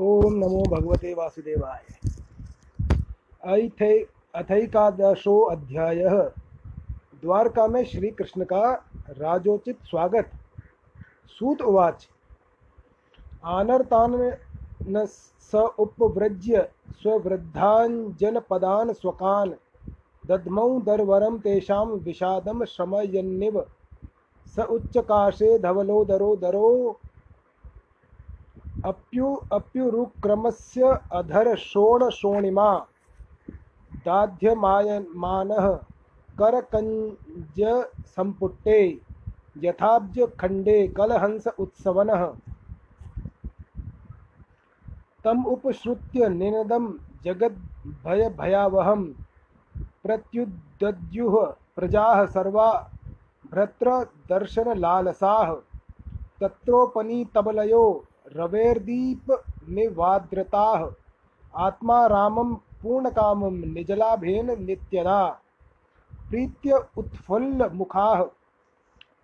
ओम नमो भगवते वासुदेवाय। ऐथे अथैकादशो अध्याय। द्वारका में श्री कृष्ण का राजोचित स्वागत। सूत उवाच। आनर्तान स उपव्रज्य स्ववृद्धाञ्जनपदान् स्वकान् दद्मौ दर्वरं तेषां विषादं श्रमयन्निव स उच्चकाशे धवलोदरो दरो अप्यु, अप्युरुक्रमस्य अधरशोणशोणिमा, दाध्यमायमानः करकञ्जसम्पुटे यथाब्जखण्डे कलहंस उत्सवनः। तम उपश्रुत्य निनदं जगद्भयभयावहं प्रत्युदद्युः प्रजाः सर्वा भ्रत्रदर्शनलालसाः तत्रोपनीतबलयो रवेर्दीपनिवाद्रताः आत्मा रामं पूर्णकामं निजलाभेन नित्यदा। प्रीत्य उत्फुल्लमुखाः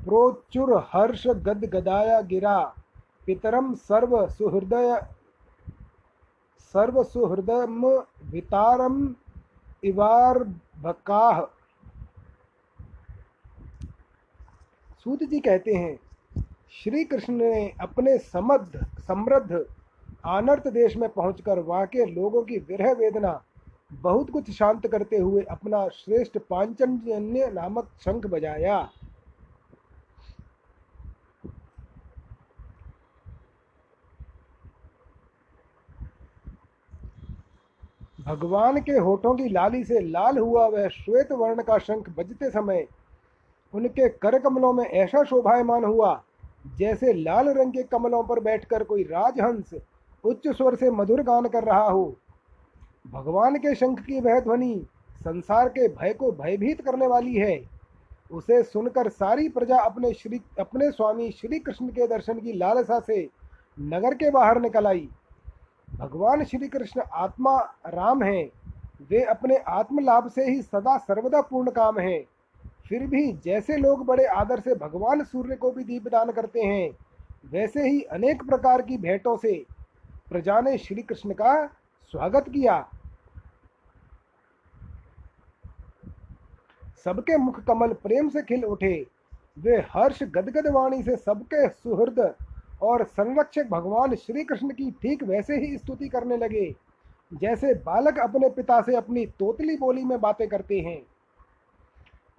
प्रोच्चुर्हर्षगद्गदाया गिरा। पितरं सर्वसुहृदय सर्वसुहृदम वितारम इवार्भकाः। सूत जी कहते हैं श्री कृष्ण ने अपने समृद्ध समृद्ध, आनर्त देश में पहुंचकर वहाँ के लोगों की विरह वेदना, बहुत कुछ शांत करते हुए अपना श्रेष्ठ पांचजन्य नामक शंख बजाया। भगवान के होठों की लाली से लाल हुआ वह श्वेत वर्ण का शंख बजते समय उनके कर कमलों में ऐसा शोभायमान हुआ जैसे लाल रंग के कमलों पर बैठकर कोई राजहंस उच्च स्वर से मधुर गान कर रहा हो। भगवान के शंख की वह ध्वनि संसार के भय को भयभीत करने वाली है। उसे सुनकर सारी प्रजा अपने श्री, अपने स्वामी श्री कृष्ण के दर्शन की लालसा से नगर के बाहर निकल आई। भगवान श्री कृष्ण आत्मा राम हैं। वे अपने आत्मलाभ से ही सदा सर्वदा पूर्ण काम हैं। फिर भी जैसे लोग बड़े आदर से भगवान सूर्य को भी दीपदान करते हैं, वैसे ही अनेक प्रकार की भेंटों से प्रजा ने श्री कृष्ण का स्वागत किया। सबके मुख कमल प्रेम से खिल उठे। वे हर्ष गदगद वाणी से सबके सुहृद और संरक्षक भगवान श्री कृष्ण की ठीक वैसे ही स्तुति करने लगे, जैसे बालक अपने पिता से अपनी तोतली बोली में बातें करते हैं।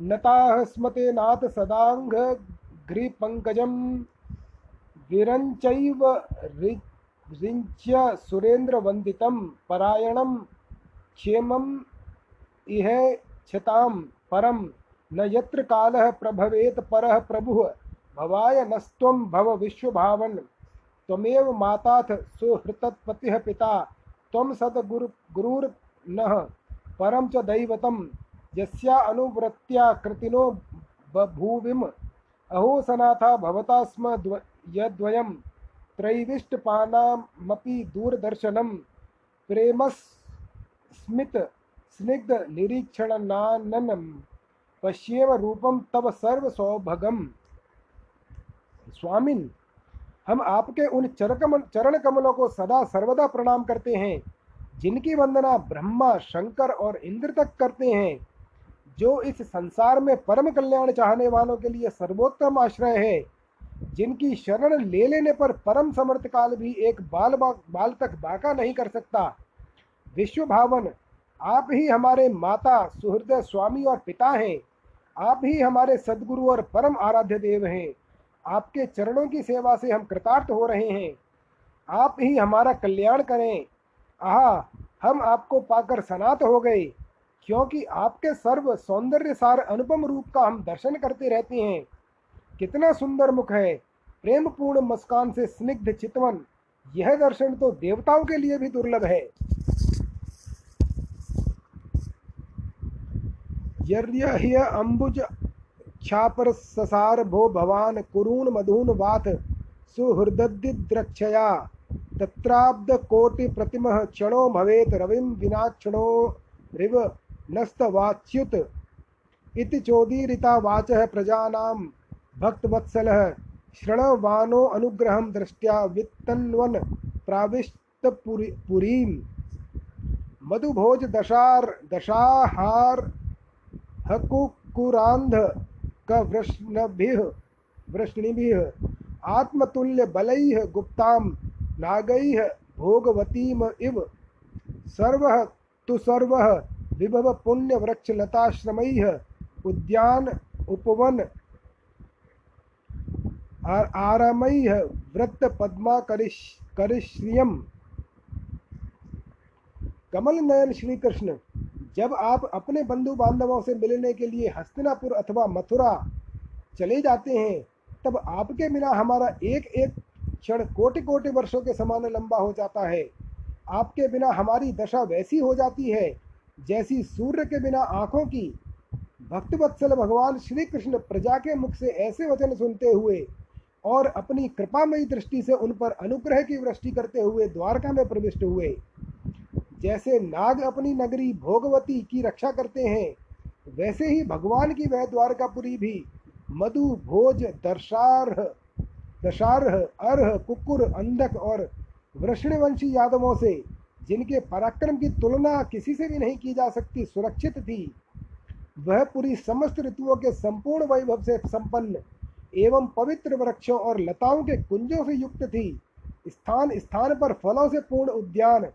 नताः स्मते नाथ सदांग ग्रीपङ्कजं विरञ्चैव रिञ्च्य सुरेन्द्रवन्दितं परायणं क्षेमम् इह क्षतां परं न यत्र कालः प्रभवेत् परः प्रभुः। भवाय नस्त्वं भव विश्वभावन्। त्वमेव माताथ सुहृतत्पतिः पिता। त्वं सद्गुरु गुरुर्नः। परं च दैवतं यस्या कृतिनो बभूविम। अहो सनाथा भवता स्म द्व यद्वयं त्रैविष्टपानामपि दूरदर्शनं। प्रेमस्मित स्निग्ध निरीक्षणनाननं। पश्येव रूपम तव सर्व सौभगम स्वामिन, हम आपके उन चरकमल चरण कमलों को सदा सर्वदा प्रणाम करते हैं। जिनकी वंदना ब्रह्मा, शंकर और इंद्र तक करते हैं। जो इस संसार में परम कल्याण चाहने वालों के लिए सर्वोत्तम आश्रय है जिनकी शरण ले लेने पर परम समर्थ काल भी एक बाल बा, बाल तक बाका नहीं कर सकता। विश्व भावन आप ही हमारे माता सुहृदय स्वामी और पिता हैं। आप ही हमारे सदगुरु और परम आराध्य देव हैं। आपके चरणों की सेवा से हम कृतार्थ हो रहे हैं। आप ही हमारा कल्याण करें। आह हम आपको पाकर सनात हो गए। क्योंकि आपके सर्व सौंदर्य सार अनुपम रूप का हम दर्शन करते रहते हैं। कितना सुंदर मुख है। प्रेम पूर्ण मुस्कान से स्निग्ध चितवन। यह दर्शन तो देवताओं के लिए भी दुर्लभ है। अम्बुज क्षापर ससार भो भवान कुरून मधून वाथ सुहृद्रक्षया तत्राब्द कोटि प्रतिमः क्षणो भवेत रविम विना क्षणो रिव नस्तवाच्युत। इति चोदीरिता वाचः प्रजानां भक्तवत्सलः शृणवानो अनुग्रहं दृष्ट्या वित्तन्वन् प्राविश् पुरीम। मधुभोज दशार, दशाहार हकुकुरांध क वृष्णभिः, आत्मतुल्य बलैः गुप्ताम नागैः, भोगवतीम इव। सर्वः तु सर्वः विभव पुण्य वृक्ष लताश्रमैः उद्यान उपवन आरामैः वृत्त पद्मा करिश करिश्रियम कमल नयन श्री कृष्ण जब आप अपने बंधु बांधवों से मिलने के लिए हस्तिनापुर अथवा मथुरा चले जाते हैं, तब आपके बिना हमारा एक एक क्षण कोटि कोटि वर्षों के समान लंबा हो जाता है। आपके बिना हमारी दशा वैसी हो जाती है जैसी सूर्य के बिना आँखों की। भक्तवत्सल भगवान श्री कृष्ण प्रजा के मुख से ऐसे वचन सुनते हुए और अपनी कृपामयी दृष्टि से उन पर अनुग्रह की वृष्टि करते हुए द्वारका में प्रविष्ट हुए। जैसे नाग अपनी नगरी भोगवती की रक्षा करते हैं, वैसे ही भगवान की वह द्वारकापुरी भी मधु, भोज, दर्शारह, दशारह, अर्ह, कुकुर, अंधक और वृष्णवंशी यादवों से जिनके पराक्रम की तुलना किसी से भी नहीं की जा सकती, सुरक्षित थी। वह पूरी समस्त ऋतुओं के संपूर्ण वैभव से संपन्न एवं पवित्र वृक्षों और लताओं के कुंजों से युक्त थी। स्थान स्थान पर फलों से पूर्ण उद्यान,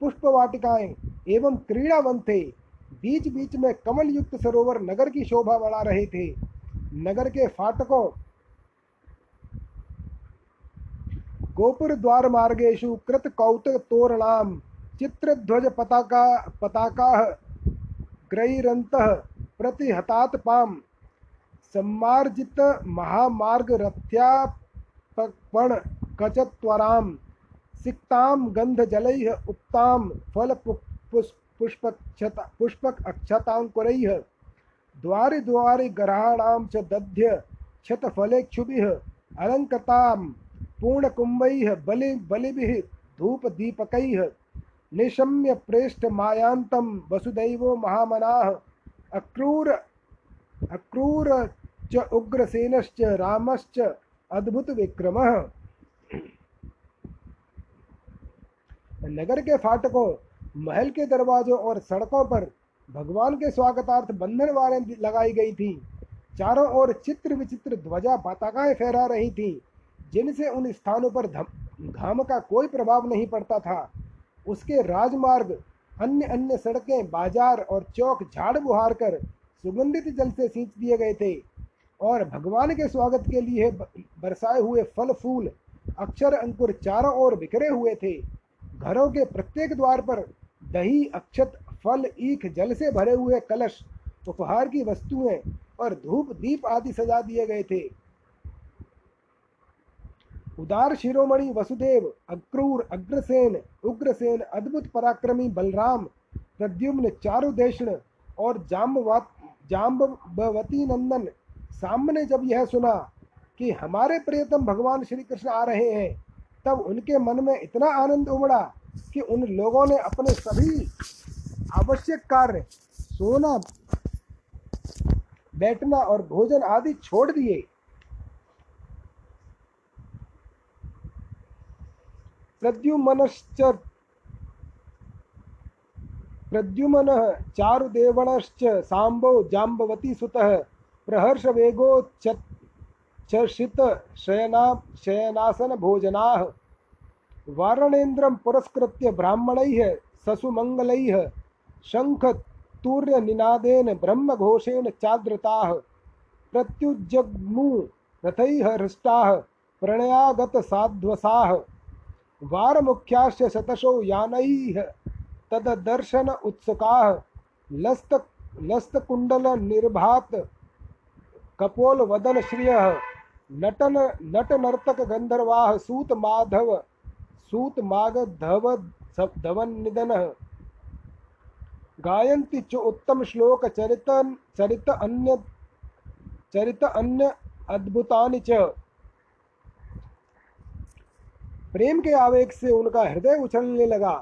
पुष्प वाटिकाएँ एवं क्रीड़ावन थे। बीच बीच में कमल युक्त सरोवर नगर की शोभा बढ़ा रहे थे। नगर के फाटकों, गोपुर द्वार मार्गेशु कृत कौत तोरणाम चित्रध्वज पताका पताका ग्रैरंत प्रतिहतात पाम। सम्मार्जित महामार्ग रथ्यापण कचत्वराम। सिक्ताम गंधजलैः उक्ताम फल पुष्पक्षता पुष्पक अक्षतांकुरैः द्वारे द्वारे ग्रहाणां च दध्य क्षतफलेक्षुभिः अलङ्कृतां पूर्णकुम्भैः बलि, बलिभिः धूपदीपकैः। निशम्य प्रेष्ठमायान्तं वसुदैवो महामनाः। अक्रूर अक्रूर च उग्रसेनश्च रामश्च अद्भुतविक्रमः। नगर के फाटकों, महल के दरवाजों और सड़कों पर भगवान के स्वागतार्थ बंधन वारें लगाई गई थी। चारों ओर चित्र विचित्र ध्वजा पताकाएँ फहरा रही थी, जिनसे उन स्थानों पर घाम का कोई प्रभाव नहीं पड़ता था। उसके राजमार्ग, अन्य अन्य सड़कें, बाज़ार और चौक झाड़ बुहार कर सुगंधित जल से सींच दिए गए थे। और भगवान के स्वागत के लिए बरसाए हुए फल फूल अक्षर अंकुर चारों ओर बिखरे हुए थे। घरों के प्रत्येक द्वार पर दही, अक्षत, फल, ईख, जल से भरे हुए कलश, उपहार की वस्तुएँ और धूप, दीप आदि सजा दिए गए थे। उदार शिरोमणि वसुदेव, अक्रूर, अग्रसेन, उग्रसेन, अद्भुत पराक्रमी बलराम, प्रद्युम्न चारुदेशन और जाम्बवत जाम्बवती नंदन सामने जब यह सुना कि हमारे प्रियतम भगवान श्री कृष्ण आ रहे हैं, तब उनके मन में इतना आनंद उमड़ा कि उन लोगों ने अपने सभी आवश्यक कार्य, सोना, बैठना और भोजन आदि छोड़ दिए। प्रद्युमनश्च प्रद्युमन चारुदेवणश्च शयनासन भोजनाः वारणेन्द्रं पुरस्कृत्य ब्राह्मणैः, ससुमङ्गलैः, शङ्खतूर्यनिनादेन ब्रह्मघोषेण चादृताः रथैः हृष्टाः, प्रणयागतसाध्वसाः। वारमुख्याश्च शतशो यानैः तददर्शन उत्सुकाः, लस्त लस्तकुण्डलनिर्भात् कपोलवदनश्रियः नटन नटनर्तकगन्धर्वाः सूतमाधव सूत माग धव धवन निधन गायन्ति च उत्तम श्लोक चरित चरित अन्य चरित अन्य अद्भुतानि च। प्रेम के आवेग से उनका हृदय उछलने लगा।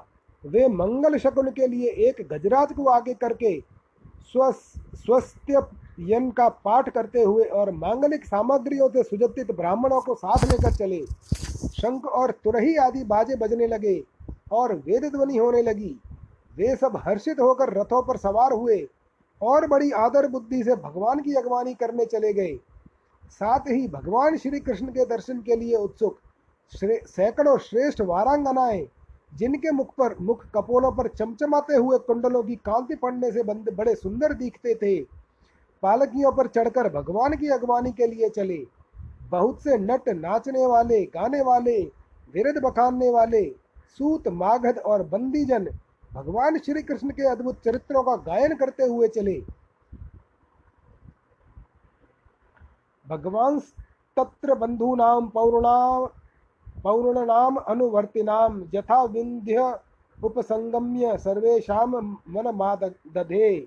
वे मंगल शकुन के लिए एक गजराज को आगे करके स्वस्त्य यन का पाठ करते हुए और मांगलिक सामग्रियों से सुजतित ब्राह्मणों को साथ लेकर चले। शंख और तुरही आदि बाजे बजने लगे और वेद ध्वनि होने लगी। वे सब हर्षित होकर रथों पर सवार हुए और बड़ी आदर बुद्धि से भगवान की अगवानी करने चले गए। साथ ही भगवान श्री कृष्ण के दर्शन के लिए उत्सुक सैकड़ों श्रेष्ठ वारांगनाएँ, जिनके मुख पर, मुख कपोलों पर चमचमाते हुए कुंडलों की कांति पड़ने से बंद, बड़े सुंदर दिखते थे। पालकियों पर चढ़कर भगवान की अगवानी के लिए चले। बहुत से नट नाचने वाले, गाने वाले, विरद बखानने वाले, सूत माघध और बंदीजन भगवान श्री कृष्ण के अद्भुत चरित्रों का गायन करते हुए चले। भगवान तत्र बंधूनाम पौर्णा पौर्णनाम अनुवर्तिनाम यथा विंध्य उपसंगम्य सर्वेशा मन दधे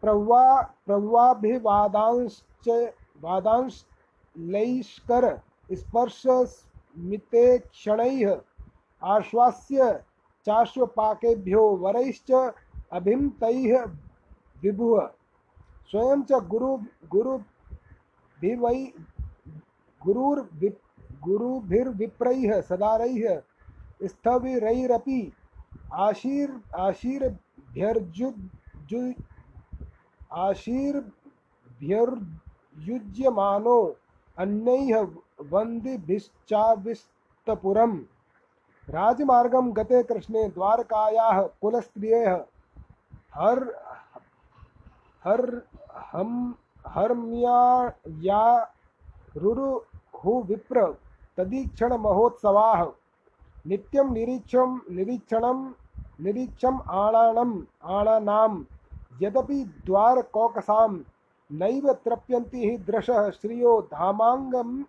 प्रवा प्रवाभिवादांश्च वादांश लैष्कर स्पर्श मिते क्षणैः आश्वास्य चाश्वपाकेभ्यो वरैश्च अभिमतैः विभुः। स्वयं च गुरु गुरु भिवै गुरुभिर्विप्रैः सदारैः स्थविरैरपि आशीर् आशीर्भ्यर्जुजु आशीर्भ्यर्युज्यमानो अन्यैः वन्दिभिश्चाविस्तपुरम् राजमार्गं गते कृष्णे द्वारकायाः कुलस्त्रियः हर हर, हम, हर्म्या, या रुरुहु विप्र तदीक्षण महोत्सवाः नित्यं निरीक्षं, निरीक्षणं, निरीक्षम् आणानम् आणानां यदपि द्वारकौकसां नैव तृप्यन्ति हि दृशः श्रियो धामांगम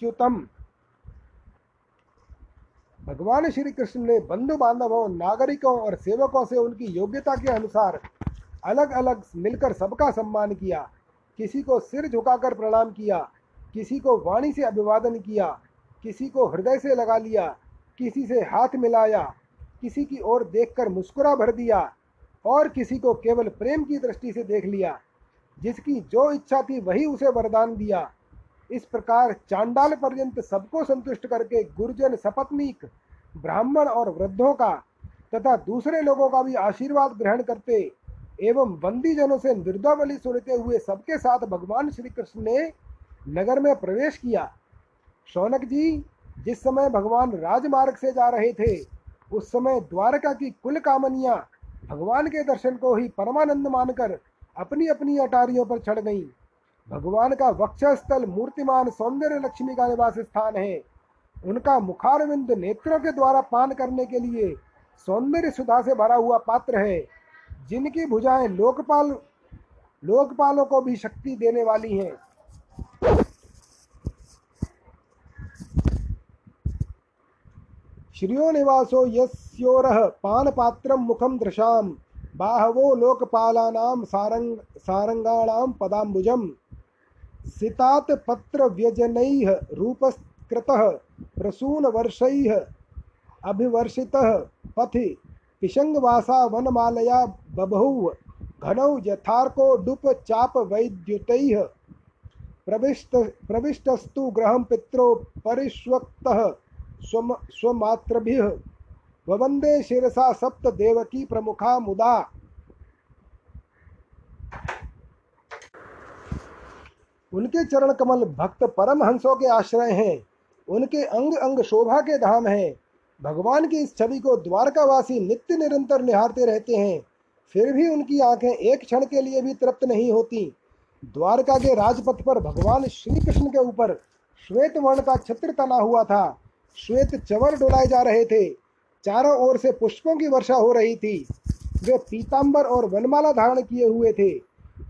च्युतम। भगवान श्री कृष्ण ने बंधु बांधवों नागरिकों और सेवकों से उनकी योग्यता के अनुसार अलग अलग मिलकर सबका सम्मान किया, किसी को सिर झुकाकर प्रणाम किया किसी को वाणी से अभिवादन किया, किसी को हृदय से लगा लिया, किसी से हाथ मिलाया, किसी की ओर देखकर मुस्कुरा भर दिया, और किसी को केवल प्रेम की दृष्टि से देख लिया, जिसकी जो इच्छा थी वही उसे वरदान दिया। इस प्रकार चांडाल पर्यंत सबको संतुष्ट करके गुरुजन सपत्नीक, ब्राह्मण और वृद्धों का तथा दूसरे लोगों का भी आशीर्वाद ग्रहण करते एवं बंदीजनों से निर्दावली सुनते हुए सबके साथ भगवान श्री कृष्ण ने नगर में प्रवेश किया। शौनक जी, जिस समय भगवान राजमार्ग से जा रहे थे, उस समय द्वारका की कुल कामनियाँ भगवान के दर्शन को ही परमानंद मानकर अपनी अपनी अटारियों पर चढ़ गईं। भगवान का वक्षस्थल मूर्तिमान सौंदर्य लक्ष्मी का निवास स्थान है। उनका मुखारविंद नेत्रों के द्वारा पान करने के लिए सौंदर्य सुधा से भरा हुआ पात्र है, जिनकी भुजाएँ लोकपाल, लोकपालों को भी शक्ति देने वाली हैं। श्रियो निवासो यस्योरः पानपात्रं मुखं दृशां बाहवो लोकपालानां सारंग, सारंगाणां पदाम्बुजम्। सितात् रूपस्कृतः, प्रसूनवर्षैः अभिवर्षितः पथि। पिशंगवासा वनमालया बभौ घनौ यथार्को डुप चाप वैद्युतैः। प्रविष्ट, प्रविष्टस्तु गृहं पित्रो परिष्वक्तः। स्वम स्वमात्रभिः। ववन्दे शिरसा सप्त देवकी प्रमुखा मुदा। उनके चरण कमल भक्त परमहंसों के आश्रय हैं। उनके अंग अंग शोभा के धाम हैं। भगवान की इस छवि को द्वारकावासी नित्य निरंतर निहारते रहते हैं। फिर भी उनकी आँखें एक क्षण के लिए भी तृप्त नहीं होती। द्वारका के राजपथ पर भगवान श्री कृष्ण के ऊपर श्वेत वर्ण का छत्र तना हुआ था। श्वेत चवर डुलाए जा रहे थे। चारों ओर से पुष्पों की वर्षा हो रही थी। वे पीताम्बर और वनमाला धारण किए हुए थे।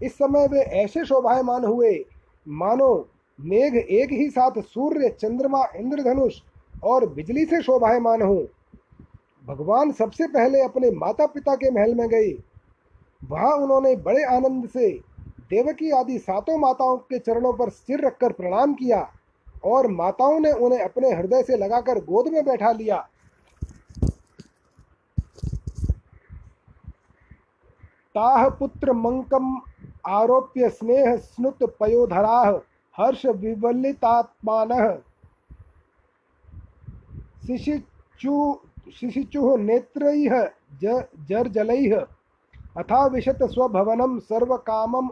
इस समय वे ऐसे शोभायमान हुए, मानो मेघ एक ही साथ सूर्य, चंद्रमा, इंद्रधनुष और बिजली से शोभायमान हो। भगवान सबसे पहले अपने माता पिता के महल में गए। वहाँ उन्होंने बड़े आनंद से देवकी आदि सातों माताओं के चरणों पर सिर रखकर प्रणाम किया। और माताओं ने उन्हें अपने हृदय से लगाकर गोद में बैठा लिया। ताह पुत्र मंकम, आरोप्य स्नेह स्नुत पयोधराह, हर्ष विवलितात्मान। शिशिचु, शिशिचुः नेत्रैः जर्जलैः। अथा विशत स्वभवनं सर्वकामं,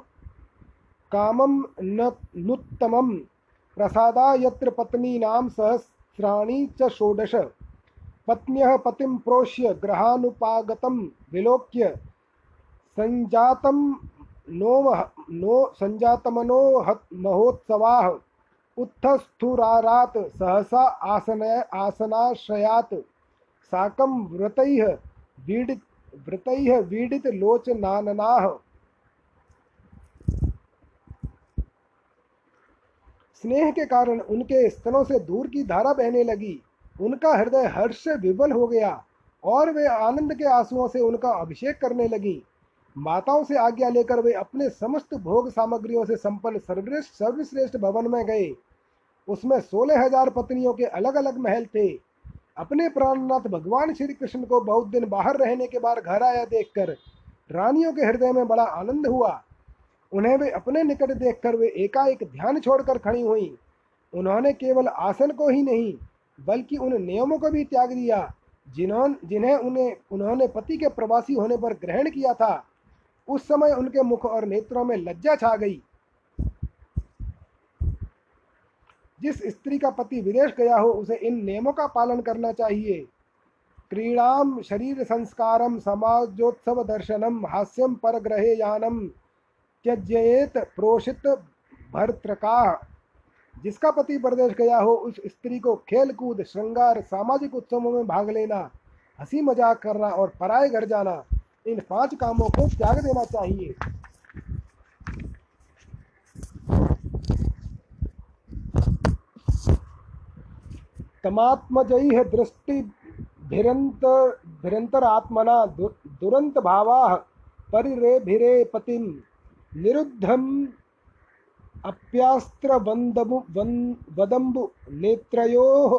कामं न नुत्तमं प्रसादा यत्र पत्नीनां सहस्राणि च षोडश। पत्न्यः पतिं प्रोष्य गृहानुपागतं विलोक्य सञ्जातं नो नो सञ्जातमनो महोत्सवाः। उत्थस्थुरारात् सहसा आसन, आसनाश्रयात्। साकं व्रतैः वीडित व्रतैः वीडित स्नेह के कारण उनके स्तनों से दूर की धारा बहने लगी। उनका हृदय हर्ष से विवल हो गया और वे आनंद के आंसुओं से उनका अभिषेक करने लगी। माताओं से आज्ञा लेकर वे अपने समस्त भोग सामग्रियों से संपन्न सर्वश्रेष्ठ सर्वश्रेष्ठ भवन में गए। उसमें सोलह हज़ार पत्नियों के अलग अलग महल थे। अपने प्राणनाथ भगवान श्री कृष्ण को बहुत दिन बाहर रहने के बाद घर आया देखकर रानियों के हृदय में बड़ा आनंद हुआ। उन्हें वे अपने निकट देखकर वे एकाएक ध्यान छोड़कर खड़ी हुई। उन्होंने केवल आसन को ही नहीं, बल्कि उन नियमों को भी त्याग दिया जिन्होंने जिन्हें उन्हें उन्होंने पति के प्रवासी होने पर ग्रहण किया था। उस समय उनके मुख और नेत्रों में लज्जा छा गई। जिस स्त्री का पति विदेश गया हो, उसे इन नियमों का पालन करना चाहिए। क्रीड़ाम शरीर संस्कारम समाजोत्सव दर्शनम हास्यम परग्रहे यानम त्यजेत प्रोषित भर्तृका। जिसका पति प्रदेश गया हो, उस स्त्री को खेल कूद श्रृंगार, सामाजिक उत्सवों में भाग लेना, हँसी मज़ाक करना और पराए घर जाना, इन पाँच कामों को त्याग देना चाहिए। तमात्मजैः दृष्टिभिरन्तरात्मना दुरंत भावा परिरेभिरे पतिं निरुद्धम् अप्यास्त्रवन्दबु वदम्बु नेत्रयोः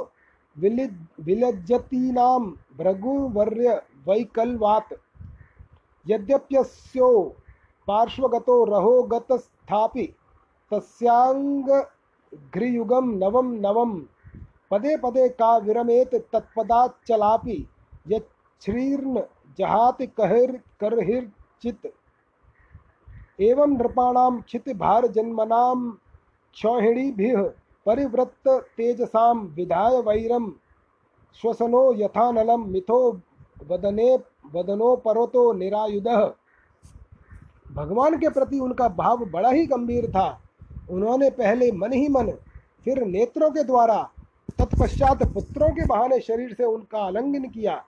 विलज्जतीनां भृगुवर्य वैकल्वात्। यद्यप्यस्यो पार्श्वगतो रहो गतस्थापि, तस्याङ्घ्रियुगं नवम नवम पदे पदे का विरमेत तत्पदाच्चलापि, यच्छ्रीर्न जहाति कहर करहिर्चित। एवं नृपाणां क्षितिभार जन्मनां क्षौहिणीभिः परिवृत्त तेजसां विधाय वैरम श्वसनो यथानलं मिथो वदने वदनो परोतो निरायुध। भगवान के प्रति उनका भाव बड़ा ही गंभीर था। उन्होंने पहले मन ही मन, फिर नेत्रों के द्वारा, तत्पश्चात पुत्रों के बहाने शरीर से उनका आलिंगन किया।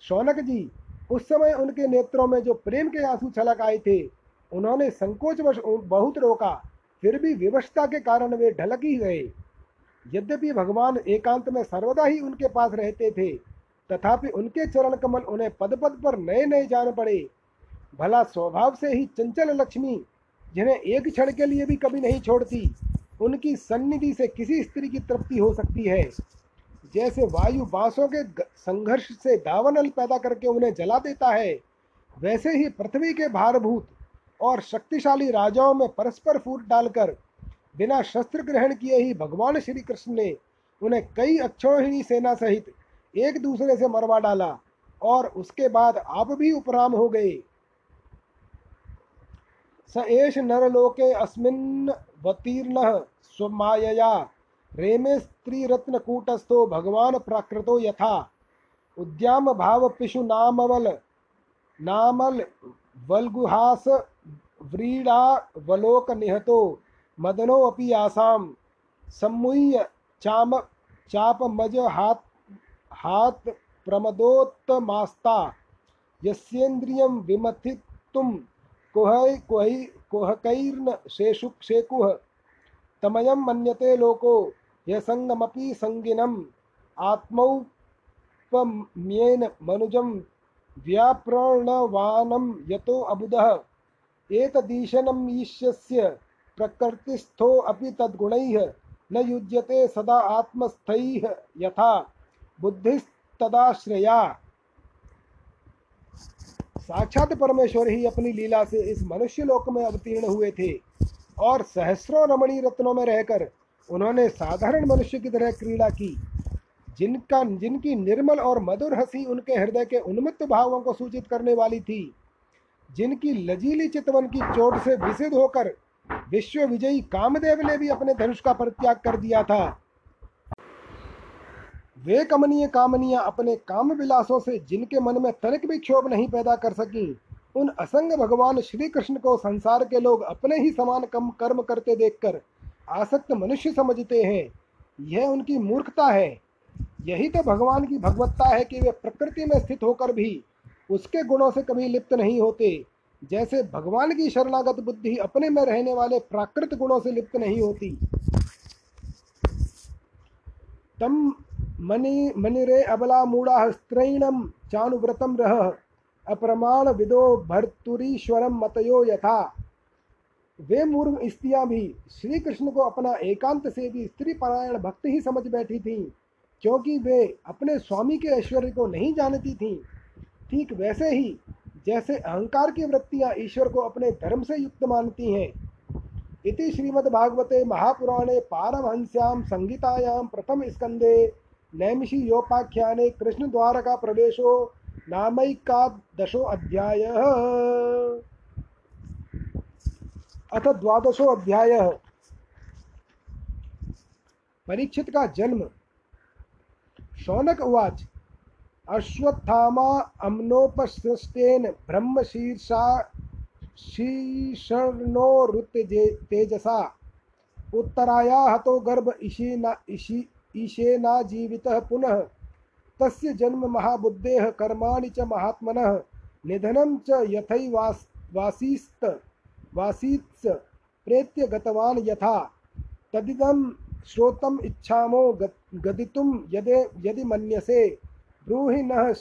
शौनक जी, उस समय उनके नेत्रों में जो प्रेम के आँसू छलक आए थे उन्होंने संकोचवश बहुत रोका, फिर भी विवशता के कारण वे ढलक ही गए। यद्यपि भगवान एकांत में सर्वदा ही उनके पास रहते थे, तथापि उनके चरण कमल उन्हें पद पद पर नए नए जान पड़े। भला स्वभाव से ही चंचल लक्ष्मी, जिन्हें एक क्षण के लिए भी कभी नहीं छोड़ती, उनकी सन्निधि से किसी स्त्री की तृप्ति हो सकती है। जैसे वायु बांसों के संघर्ष से दावनल पैदा करके उन्हें जला देता है, वैसे ही पृथ्वी के भारभूत और शक्तिशाली राजाओं में परस्पर फूट डालकर बिना शस्त्र ग्रहण किए ही भगवान श्री कृष्ण ने उन्हें कई अक्षोहिणी सेना सहित एक दूसरे से मरवा डाला और उसके बाद आप भी उपराम हो गए। स एष नरलोके अस्मिन् वतीर्ण स्वमायया। रेमे स्त्रीरत्नकूटस्थो भगवान प्राकृतो यथा। उद्याम भाव पिशु नामवल नामल वल्गुहास व्रीडा वलोक निहतो मदनो अपि आसाम। सम्मुह्य चाम चाप मज हाथ हाथ प्रमदोत्तमास्ता। यस्येन्द्रियं विमथितुं कुहै कुहै, कुहकैर्न शेषु शेकुः तमयं मन्यते लोको, यसङ्गमपि सङ्गिनम्। आत्मौपम्येन मनुजं व्याप्रणवानं यतो अबुधः एतदीशनम् ईश्यस्य प्रकृतिस्थो अपि तद्गुणैः न युज्यते सदा आत्मस्थैः यथा बुद्धिस्तदाश्रया। साक्षात परमेश्वर ही अपनी लीला से इस मनुष्य लोक में अवतीर्ण हुए थे और सहस्रों रमणी रत्नों में रहकर उन्होंने साधारण मनुष्य की तरह क्रीड़ा की। जिनका जिनकी निर्मल और मधुर हँसी उनके हृदय के उन्मत्त भावों को सूचित करने वाली थी। जिनकी लजीली चितवन की चोट से विसिद होकर विश्व विजयी कामदेव ने भी अपने धनुष का परित्याग कर दिया था। वे कमनीय कामनिया अपने काम विलासों से जिनके मन में तनिक भी क्षोभ नहीं पैदा कर सकी, उन असंग भगवान श्री कृष्ण को संसार के लोग अपने ही समान कम कर्म करते देखकर आसक्त मनुष्य समझते हैं। यह उनकी मूर्खता है। यही तो भगवान की भगवत्ता है कि वे प्रकृति में स्थित होकर भी उसके गुणों से कभी लिप्त नहीं होते। जैसे भगवान की शरणागत बुद्धि अपने में रहने वाले प्राकृत गुणों से लिप्त नहीं होती। तम मणि मणिरे अबला मूढ़ा स्त्रैणम चानुव्रतम रह। अप्रमाण विदो भर्तुरीश्वरम मतयो यथा। वे मूर्ख स्त्रियाँ भी श्री कृष्ण को अपना एकांत से भी स्त्री परायण भक्त ही समझ बैठी थीं, क्योंकि वे अपने स्वामी के ऐश्वर्य को नहीं जानती थीं। ठीक वैसे ही, जैसे अहंकार की वृत्तियाँ ईश्वर को अपने धर्म से युक्त मानती हैं। इति श्रीमद्भागवते महापुराणे पारमहंस्यां संहितायां प्रथम स्कंदे नैमिषी योपाख्याने कृष्ण द्वारका प्रवेशो नामैकादशो अध्याय अथ द्वादशो अध्याय परीक्षित का जन्म। शौनक उवाच अश्वत्थामा अम्नोपसृष्टेन ब्रह्मशीर्षा तेजसा। उत्तराया हतो गर्भ ईशेना ईशी ईशेना जीवितः पुनः। तस्य जन्म महाबुद्धेः कर्माणि च महात्मनः। निधनं च यथैवास वासीस्त, वासीत्स प्रेत्य गतवान् यथा। तदिदं श्रोतम् इच्छामो गदितुं यदे, यदि मन्यसे। ब्रूहि नः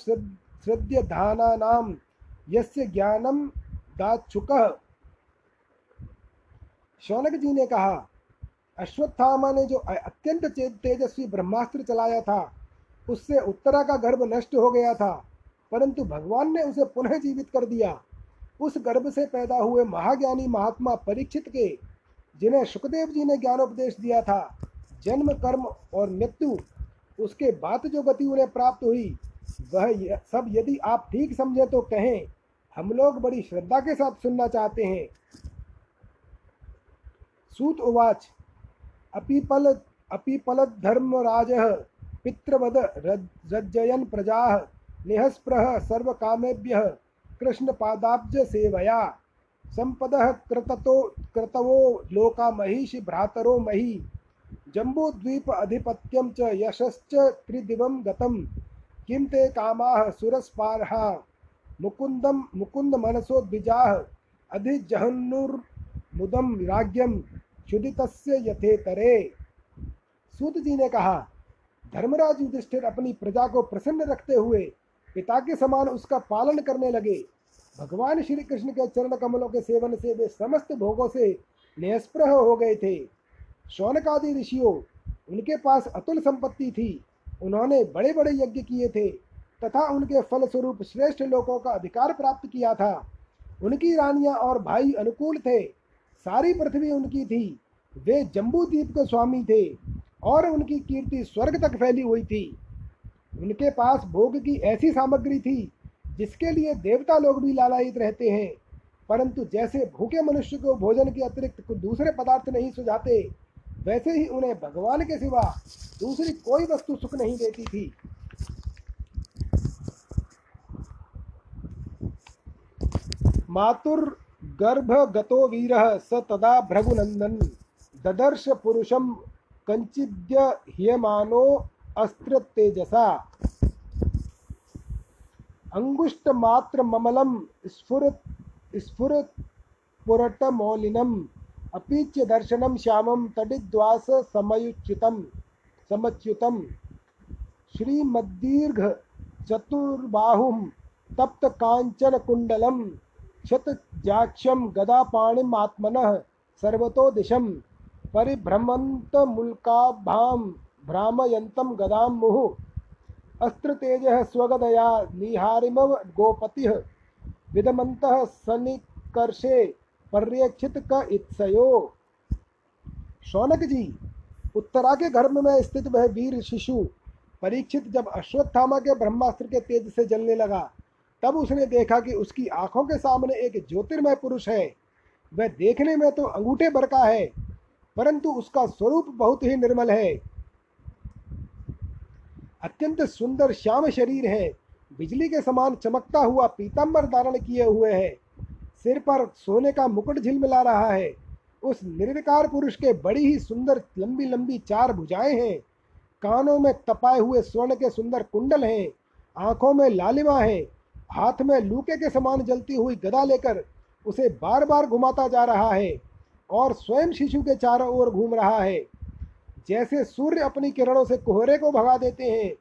श्रद्यधानानां यस्य ज्ञानम दाचुकः शौनक जी ने कहा, अश्वत्थामा ने जो अत्यंत तेजस्वी ब्रह्मास्त्र चलाया था, उससे उत्तरा का गर्भ नष्ट हो गया था, परंतु भगवान ने उसे पुनः जीवित कर दिया। उस गर्भ से पैदा हुए महाज्ञानी महात्मा परीक्षित के, जिन्हें सुखदेव जी ने ज्ञानोपदेश दिया था, जन्म, कर्म और मृत्यु उसके बाद जो गति उन्हें प्राप्त हुई, वह सब यदि आप ठीक समझें तो कहें, हम लोग बड़ी श्रद्धा के साथ सुनना चाहते हैं। सूत उवाच, अपीपल अपीपल धर्मराज पितृवद रज्जयन प्रजा निहस्पृह सर्वकामेभ्य कृष्ण पादाब्ज सेवया, संपद कृतवो लोका महिष भ्रातरो मही। जम्बूद्वीप अधिपत्यम च यशश्च त्रिदिवं गतं किं ते कामाः सुरस्पार्हा? मुकुन्दं मुकुन्दमनसोद्विजाः अधिजहन्नुर्मुदं राज्ञम क्षुदितस्य यथेतरे। सूत जी ने कहा, धर्मराज युधिष्ठिर अपनी प्रजा को प्रसन्न रखते हुए पिता के समान उसका पालन करने लगे। भगवान श्री कृष्ण के चरण कमलों के सेवन से वे समस्त भोगों से निष्प्रह हो गए थे। शौनकादि ऋषियों, उनके पास अतुल संपत्ति थी। उन्होंने बड़े बड़े यज्ञ किए थे, तथा उनके फल स्वरूप श्रेष्ठ लोगों का अधिकार प्राप्त किया था। उनकी रानियाँ और भाई अनुकूल थे। सारी पृथ्वी उनकी थी। वे जम्बू द्वीप के स्वामी थे, और उनकी कीर्ति स्वर्ग तक फैली हुई थी। उनके पास भोग की ऐसी सामग्री थी, जिसके लिए देवता लोग भी लालायित रहते हैं। परंतु जैसे भूखे मनुष्य को भोजन के अतिरिक्त कुछ दूसरे पदार्थ नहीं सुझाते वैसे ही उन्हें भगवान के सिवा दूसरी कोई वस्तु सुख नहीं देती थी। मातुर गर्भ गतो वीर स तदा भृगुनंदन ददर्श पुरुषम कंचिद्य ह्यमानो अस्त्र तेजसा अंगुष्ट मात्र ममलम स्फुरत स्फुरत पुरट मौलिनम अपीच्य दर्शनम श्यामम तडिद्वास समयुच्युतम समच्युतम। श्रीमद्दीर्घ चतुर्बाहुम तप्त कांचन कुंडलम क्षतजाक्षम गदापाणिम आत्मनः सर्वतो दिशम परिभ्रमंत मुल्काभाम गदाम मुहुः अस्त्रतेजः स्वगदया निहारिमव गोपतिः। विदमन्तः सनिकर्षे पर्यक्षित का इत्सयो। शौनक जी उत्तरा के गर्भ में स्थित वह वीर शिशु, परीक्षित जब अश्वत्थामा के ब्रह्मास्त्र के तेज से जलने लगा, तब उसने देखा कि उसकी आँखों के सामने एक ज्योतिर्मय पुरुष है। वह देखने में तो अंगूठे भर का है, परंतु उसका स्वरूप बहुत ही निर्मल है। अत्यंत सुंदर श्याम शरीर है, बिजली के समान चमकता हुआ पीताम्बर धारण किए हुए है। सिर पर सोने का मुकुट झिलमिला रहा है। उस निर्विकार पुरुष के बड़ी ही सुंदर लंबी लंबी चार भुजाएँ हैं। कानों में तपाए हुए स्वर्ण के सुंदर कुंडल हैं। आँखों में लालिमा है। हाथ में लूके के समान जलती हुई गदा लेकर उसे बार बार घुमाता जा रहा है और स्वयं शिशु के चारों ओर घूम रहा है। जैसे सूर्य अपनी किरणों से कोहरे को भगा देते हैं,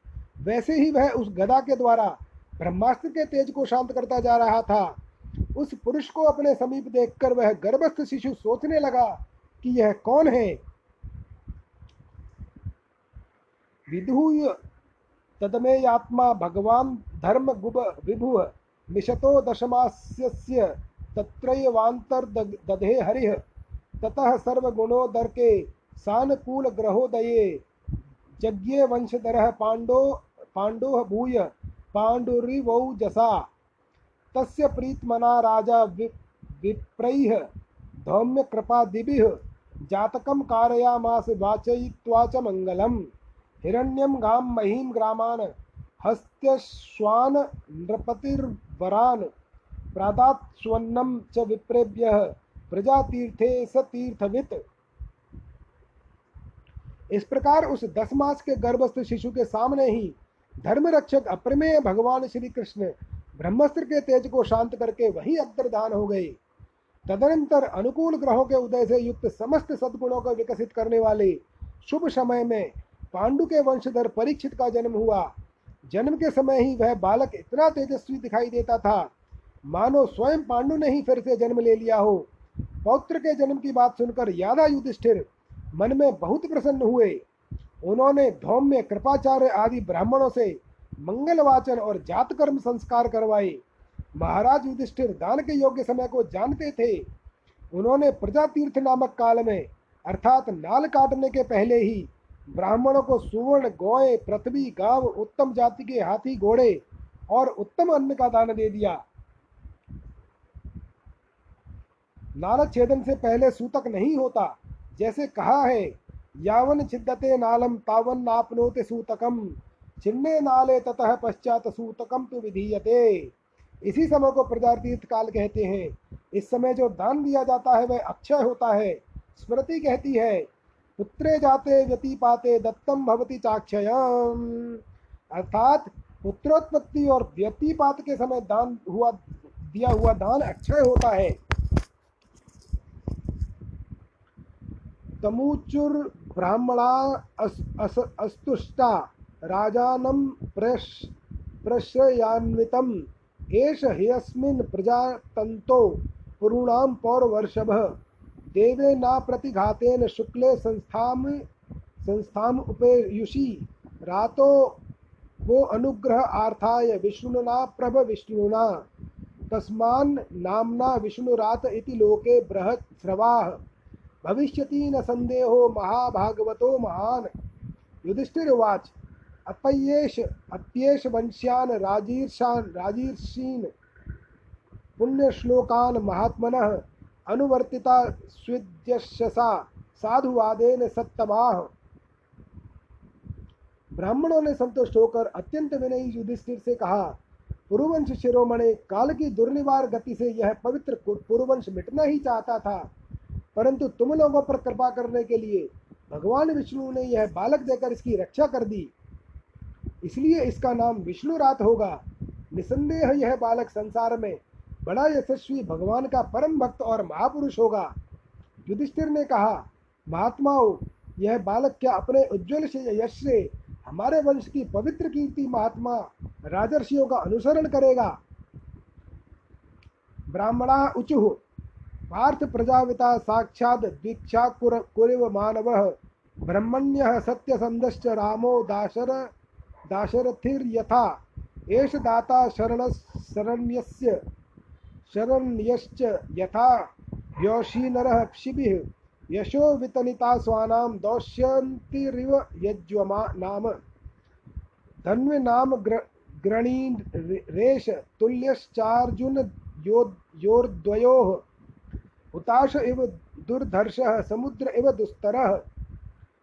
वैसे ही वह उस गदा के द्वारा ब्रह्मास्त्र के तेज को शांत करता जा रहा था। उस पुरुष को अपने समीप देखकर वह गर्भस्थ शिशु सोचने लगा कि यह कौन है? विधूय तदमेयात्मा भगवान धर्म गुब विभु मिशतो दशमास्य तत्रैवान्तर्दधे हरिः ततः सर्वगुणोदर्के सानुकूल ग्रहोदये जज्ञे वंशधरः पाण्डो पाण्डोः भूय पाण्डुरिवौजसा तस्य प्रीतमना राजा विप्रैः धौम्यकृपादिभिः जातकं कारयामास वाचयित्वा च मङ्गलम्। हिरण्यं गां महीं ग्रामान् हस्त्यश्वान् नृपतिर्वरान् प्रादात् स्वर्णं च विप्रेभ्यः प्रजातीर्थे स तीर्थवित्। इस प्रकार उस दस मास के गर्भस्थ शिशु के सामने ही धर्मरक्षक अप्रमेय भगवान श्री कृष्ण ब्रह्मस्त्र के तेज को शांत करके वही अंतर्धान हो गए। तदनंतर अनुकूल ग्रहों के उदय से युक्त समस्त सद्गुणों को विकसित करने वाले शुभ समय में पांडु के वंशधर परीक्षित का जन्म हुआ। जन्म के समय ही वह बालक इतना तेजस्वी दिखाई देता था। मानो स्वयं पांडु ने ही फिर से जन्म ले लिया हो। पौत्र के जन्म की बात सुनकर यादा युधिष्ठिर मन में बहुत प्रसन्न हुए। उन्होंने धौम्य, कृपाचार्य आदि ब्राह्मणों से मंगल वाचन और जात कर्म संस्कार करवाए। महाराज युधिष्ठिर दान के योग्य समय को जानते थे। उन्होंने प्रजा तीर्थ नामक काल में, अर्थात नाल काटने के पहले ही, ब्राह्मणों को सुवर्ण, गौए, पृथ्वी, गाँव, उत्तम जाति के हाथी, घोड़े और उत्तम अन्न का दान दे दिया। नाल छेदन से पहले सूतक नहीं होता, जैसे कहा है, यावन छिद्दते नालम तावन नापनोते सूतकम। छिन्ने नाले ततः पश्चात सूतकम विधीयते। इसी समय को प्रजातीर्थ काल कहते हैं। इस समय जो दान दिया जाता है वह अक्षय होता है। स्मृति कहती है पुत्रे जाते व्यतिपाते दत्तम भवती चाक्षय अर्थात पुत्रोत्पत्ति और व्यतिपात के समय दान हुआ दिया हुआ दान अक्षय होता है। तमुचुर्ब्राह्मणा अस, अस, अस्तुष्टा। राजानं प्रश प्रश्रयान्वितम् एष ह्यस्मिन् प्रजातन्तो पुरूणां पौरवर्षभः। देवेनाप्रतिघातेन शुक्ले संस्थाम संस्थाम उपेयुषि। रातो वो अनुग्रह आर्थाय विष्णुना प्रभ विष्णुना। तस्मान् नाम्ना विष्णुरात इति लोके बृहत् स्रवाः। भविष्यति न संदेहो महाभागवतो महान। युधिष्ठिर अपयेश अप्येष वंश्यान राजीर्षान राजीर्षीन पुण्यश्लोकान् महात्मनः अनुवर्तिता स्विद्यशसा साधुवादेन सत्तमाह ब्राह्मणों ने संतुष्ट होकर अत्यंत विनयी युधिष्ठिर से कहा, पुरुवंश शिरोमणि, काल की दुर्निवार गति से यह पवित्र पुरुवंश मिटना ही चाहता था। परंतु तुम लोगों पर कृपा करने के लिए भगवान विष्णु ने यह बालक देकर इसकी रक्षा कर दी। इसलिए इसका नाम विष्णु रात होगा। निसंदेह यह बालक संसार में बड़ा यशस्वी भगवान का परम भक्त और महापुरुष होगा। युधिष्ठिर ने कहा, महात्माओं, यह बालक क्या अपने उज्जवल से यश से हमारे वंश की पवित्र कीर्ति महात्मा राजर्षियों का अनुसरण करेगा? ब्राह्मणा उचुह पार्थ प्रजाविता साक्षात दीक्षा कुरिव मानवः ब्रह्मण्यः सत्यसन्धश्च रामो दाशर दाशरथिर्यथा एष दाता शरण शरण्यस्य, शरण्यश्च यथा। योषीनरः क्षिभिः, यशो वितनिता स्वानां दौष्यन्तिरिव यज्वमा नाम। धन्वे नाम ग्रणीन रेश तुल्यश्चार्जुन योर्द्वयोः। हुताश इव दुर्धर्षः, समुद्र इव दुस्तरः।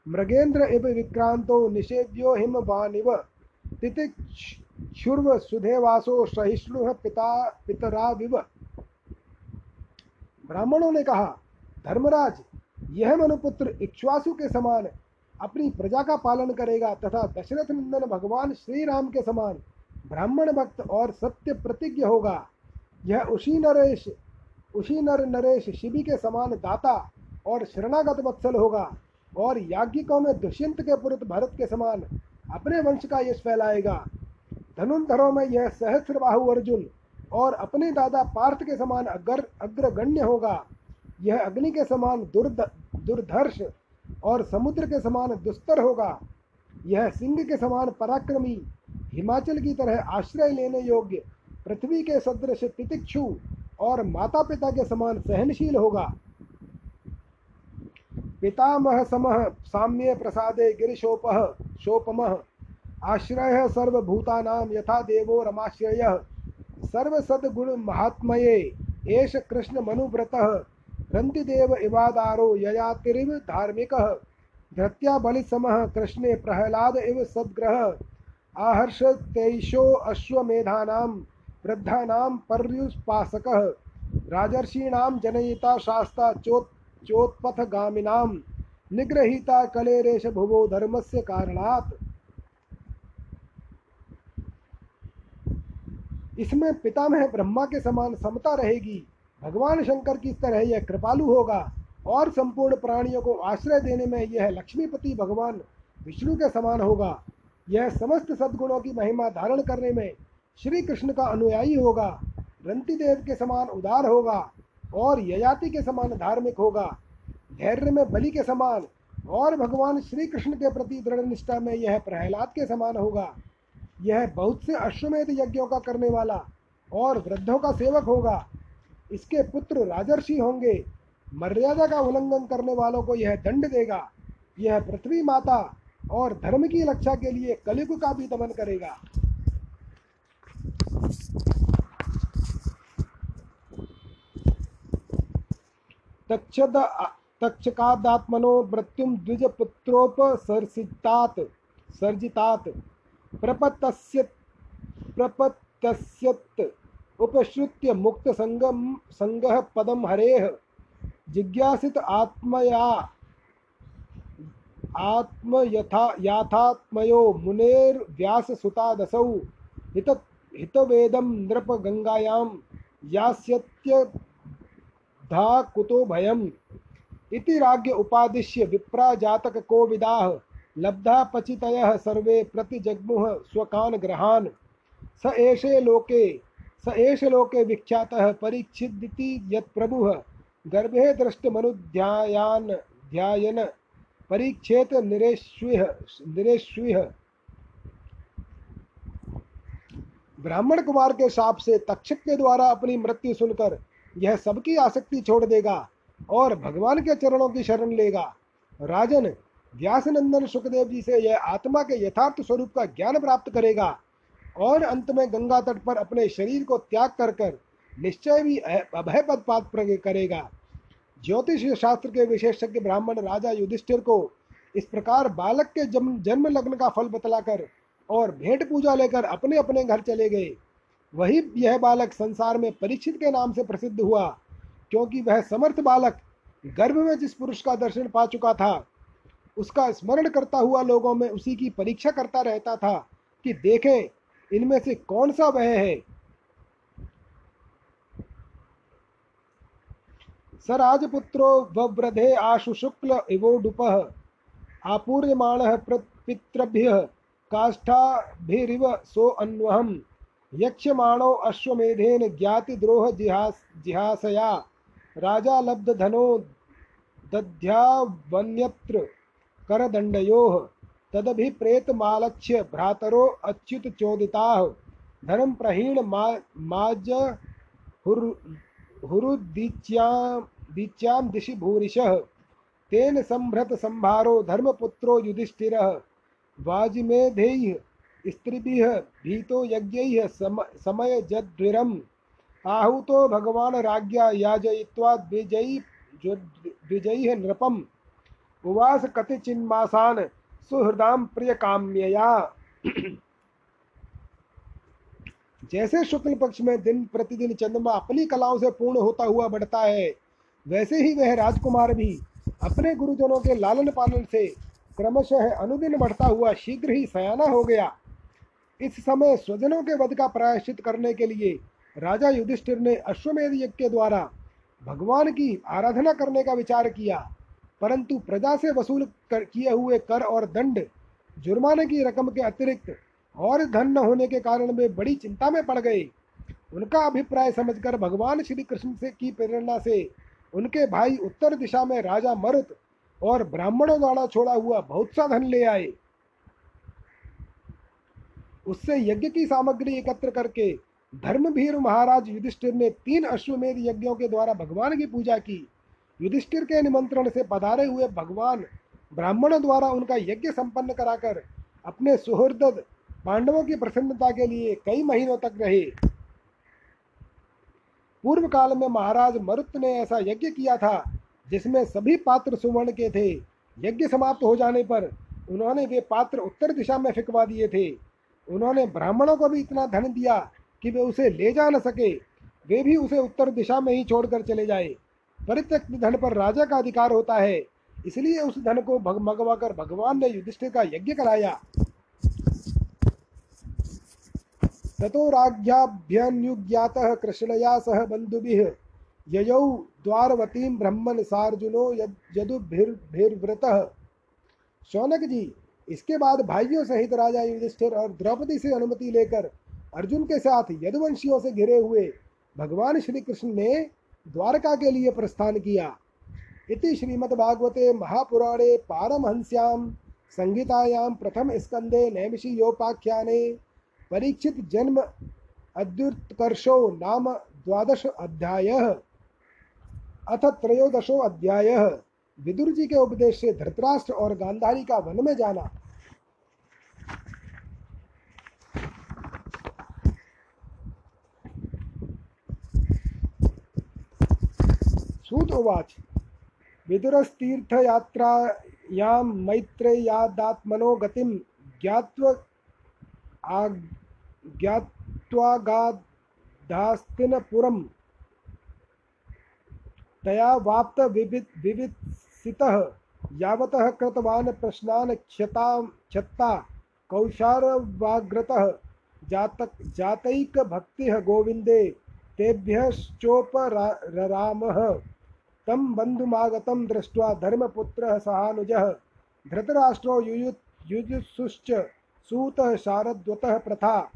मृगेन्द्र इव विक्रांतो निषेव्यो हिमवानिव। तितिक्षुर्व सुधेवासो सहिष्णु पिता पितराविव ब्राह्मणों ने कहा, धर्मराज, यह मनुपुत्र इक्ष्वासु के समान अपनी प्रजा का पालन करेगा तथा दशरथ नंदन भगवान श्री राम के समान ब्राह्मण भक्त और सत्य प्रतिज्ञ होगा। यह उसी नरेश, उसी नर नरेश शिवि के समान दाता और शरणागत वत्सल होगा और याज्ञिकों में दुष्यंत के पुरुष भरत के समान अपने वंश का यश फैलाएगा। धनुर्धरों में यह सहस्र बाहु अर्जुन और अपने दादा पार्थ के समान अग्र अग्रगण्य होगा। यह अग्नि के समान दुर्द दुर्धर्ष और समुद्र के समान दुस्तर होगा। यह सिंह के समान पराक्रमी, हिमाचल की तरह आश्रय लेने योग्य, पृथ्वी के सदृश तितिक्षु और माता पिता के समान सहनशील होगा। पितामह समह साम्य प्रसादे गिरिशोपः, शोपमः। आश्रय सर्वभूतानां, यथा देवो रमाश्रय। सर्वसद्गुण महात्मये एष कृष्ण मनुव्रतः रन्तिदेव इवादारो ययातिरिव धार्मिकः। धृत्या बलिसमः कृष्णे प्रहलाद इव सद्ग्रह। आहर्ष तेषो अश्वमेधानां, वृद्धानां पर्युपासकः। राजर्षीणां जनयिता शास्ता चोत् चोत्पथगामिनां निगृहीता कलेरेश भुवो धर्मस्य कारणात्। इसमें पितामह ब्रह्मा के समान समता रहेगी। भगवान शंकर की तरह यह कृपालु होगा और संपूर्ण प्राणियों को आश्रय देने में यह लक्ष्मीपति भगवान विष्णु के समान होगा। यह समस्त सद्गुणों की महिमा धारण करने में श्री कृष्ण का अनुयायी होगा। रंतिदेव के समान उदार होगा। और ययाति के समान धार्मिक होगा, धैर्य में बलि के समान, और भगवान श्री कृष्ण के प्रति दृढ़ निष्ठा में यह प्रहलाद के समान होगा। यह बहुत से अश्वमेध यज्ञों का करने वाला और वृद्धों का सेवक होगा। इसके पुत्र राजर्षि होंगे। मर्यादा का उल्लंघन करने वालों को यह दंड देगा। यह पृथ्वी माता और धर्म की रक्षा के लिए कलियुग का भी दमन करेगा। तक्षद तक्षकादात्मनो मृत्युम द्विजपुत्रोपसर्जितात्, सर्जितात्। प्रपत्स्य, प्रपत्स्यत् उपश्रुत्य मुक्त संगम संगह पदम हरेह जिज्ञासित आत्मया आत्म यथा याथात्मयो मुनेर व्यास सुतादसौ हित हितवेदम नृप गंगायां यास्यत्य धा कुतो भयम् इति राज्ञ उपादिश्य विप्रा जातक को विदाह लब्धा पचितयः सर्वे प्रतिजग्मुः स्वकान् ग्रहान् स एषे लोके, स एष लोके विख्यातः परीक्षिदिति यत्प्रभुः गर्भे दृष्टमनुध्यायान् ध्यायन परीक्षेत निरेश्विह निरेश्विह ब्राह्मण कुमार के साप से तक्षक के द्वारा अपनी मृत्यु सुनकर यह सबकी आसक्ति छोड़ देगा और भगवान के चरणों की शरण लेगा। राजन, व्यासनंदन सुखदेव जी से यह आत्मा के यथार्थ स्वरूप का ज्ञान प्राप्त करेगा और अंत में गंगा तट पर अपने शरीर को त्याग कर कर निश्चय भी अभय पद पात करेगा। ज्योतिष शास्त्र के विशेषज्ञ ब्राह्मण राजा युधिष्ठिर को इस प्रकार बालक के जन्म जन्म लग्न का फल बतलाकर और भेंट पूजा लेकर अपने अपने घर चले गए। वही यह बालक संसार में परीक्षित के नाम से प्रसिद्ध हुआ, क्योंकि वह समर्थ बालक गर्भ में जिस पुरुष का दर्शन पा चुका था, उसका स्मरण करता हुआ लोगों में उसी की परीक्षा करता रहता था कि देखें, इनमें से कौन सा वह है। स राजपुत्रो वव्रधे आशु शुक्ल इवोडुप आपूर्यमाण पितृभ्य, काष्ठाभिरिव सो अन्वहम। यक्षमाणो अश्वमेधेन ज्ञातिद्रोह जिहास जिहासया। राजा लब्ध धनो दध्यावन्यत्र करदण्डयोः। तदभिप्रेतमालक्ष्य भ्रातरो अच्युतचोदिताः धनं प्रहीण मा माज हुर् दिशि भूरिशः। तेन संभ्रत संभारो धर्मपुत्रो युधिष्ठिरः। वाजिमेधैः स्त्रीभिः भीतो यज्ञैः सम समयजद्विरम् आहुतो भगवान् राज्ञा याजयित्वा द्विजयी द्विजैः नृपम्। उवास कतिचिन्मासान् सुहृदाम प्रिय काम्यया जैसे शुक्ल पक्ष में दिन प्रतिदिन चंद्रमा अपनी कलाओं से पूर्ण होता हुआ बढ़ता है, वैसे ही वह राजकुमार भी अपने गुरुजनों के लालन पालन से क्रमशः अनुदिन बढ़ता हुआ शीघ्र ही सयाना हो गया। इस समय स्वजनों के वध का प्रायश्चित करने के लिए राजा युधिष्ठिर ने अश्वमेध यज्ञ के द्वारा भगवान की आराधना करने का विचार किया, परंतु प्रजा से वसूल कर, किए हुए कर और दंड, जुर्माने की रकम के अतिरिक्त और धन न होने के कारण वे बड़ी चिंता में पड़ गए। उनका अभिप्राय समझकर भगवान श्री कृष्ण से की प्रेरणा से उनके भाई उत्तर दिशा में राजा मरुत और ब्राह्मणों द्वारा छोड़ा हुआ बहुत सा धन ले आए। उससे यज्ञ की सामग्री एकत्र करके धर्मवीर महाराज युधिष्ठिर ने तीन अश्वमेध यज्ञों के द्वारा भगवान की पूजा की। युधिष्ठिर के निमंत्रण से पधारे हुए भगवान ब्राह्मणों द्वारा उनका यज्ञ संपन्न कराकर अपने सुहृद पांडवों की प्रसन्नता के लिए कई महीनों तक रहे। पूर्व काल में महाराज मरुत ने ऐसा यज्ञ किया था, जिसमें सभी पात्र सुवर्ण के थे। यज्ञ समाप्त हो जाने पर उन्होंने वे पात्र उत्तर दिशा में फिकवा दिए थे। उन्होंने ब्राह्मणों को भी इतना धन दिया कि वे उसे ले जा न सके। वे भी उसे उत्तर दिशा में ही छोड़कर चले जाए। परित्यक्त धन पर राजा का अधिकार होता है, इसलिए उस धन को मंगवा कर भगवान ने युधिष्ठिर का यज्ञ कराया। ततो राज्ञाभ्यनुज्ञातः कृष्णया सह बंधु ययौ द्वारवतीं ब्रह्मन सार्जुनो यदुभिर्व्रतः शौनक जी इसके बाद भाइयों सहित राजा युधिष्ठिर और द्रौपदी से अनुमति लेकर अर्जुन के साथ यदुवंशियों से घिरे हुए भगवान श्री कृष्ण ने द्वारका के लिए प्रस्थान किया। इति श्रीमद्भागवते महापुराणे पारमहंस्याम संहितायां प्रथम स्कंदे नैमिषीयोपाख्याने परीक्षित जन्म अद्युत्कर्षो नाम द्वादश अध्याय अथ त्रयोदशो अध्याय। विदुर जी के उपदेश से धृतराष्ट्र और गांधारी का वन में जाना। सूत उवाच विदुरस्तीर्थयात्रायां मैत्रेयादात्मनो गतिं ज्ञात्व ज्ञात्वागाधास्तिनपुरं तया वाप्त विवित्सितः यावतः कृतवान् प्रश्नान् क्षता क्षत्ता कौशारवाग्रतः जातक जातैकभक्तिः गोविन्दे तेभ्यश्चोपरामः तं बन्धुमागतं दृष्ट्वा धर्मपुत्रः सहानुजः। धृतराष्ट्रो युयुत् युजुत्सुश्च सूतः शारद्वतः प्रथा।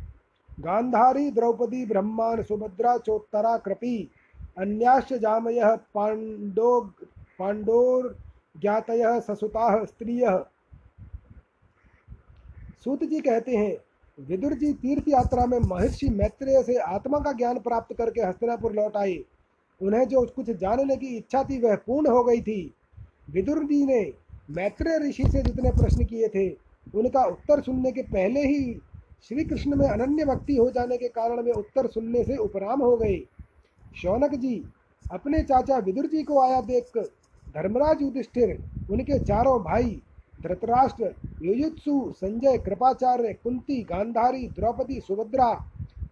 गान्धारी, द्रौपदी, ब्रह्मान्, सुभद्रा, चोत्तरा, कृपी। अन्याश्च जामयः पाण्डो पाण्डोर्ज्ञातयः ससुता स्त्रियः। सूत जी कहते हैं, विदुर जी तीर्थ यात्रा में महर्षि मैत्रेय से आत्मा का ज्ञान प्राप्त करके हस्तिनापुर लौट आए। उन्हें जो कुछ जानने की इच्छा थी वह पूर्ण हो गई थी। विदुर जी ने मैत्रेय ऋषि से जितने प्रश्न किए थे, उनका उत्तर सुनने के पहले ही श्री कृष्ण में अनन्य भक्ति हो जाने के कारण वे उत्तर सुनने से उपराम हो गए। शौनक जी, अपने चाचा विदुर जी को आया देख धर्मराज युधिष्ठिर, उनके चारों भाई धृतराष्ट्र, युयुत्सु, संजय कृपाचार्य, कुंती, गांधारी, द्रौपदी, सुभद्रा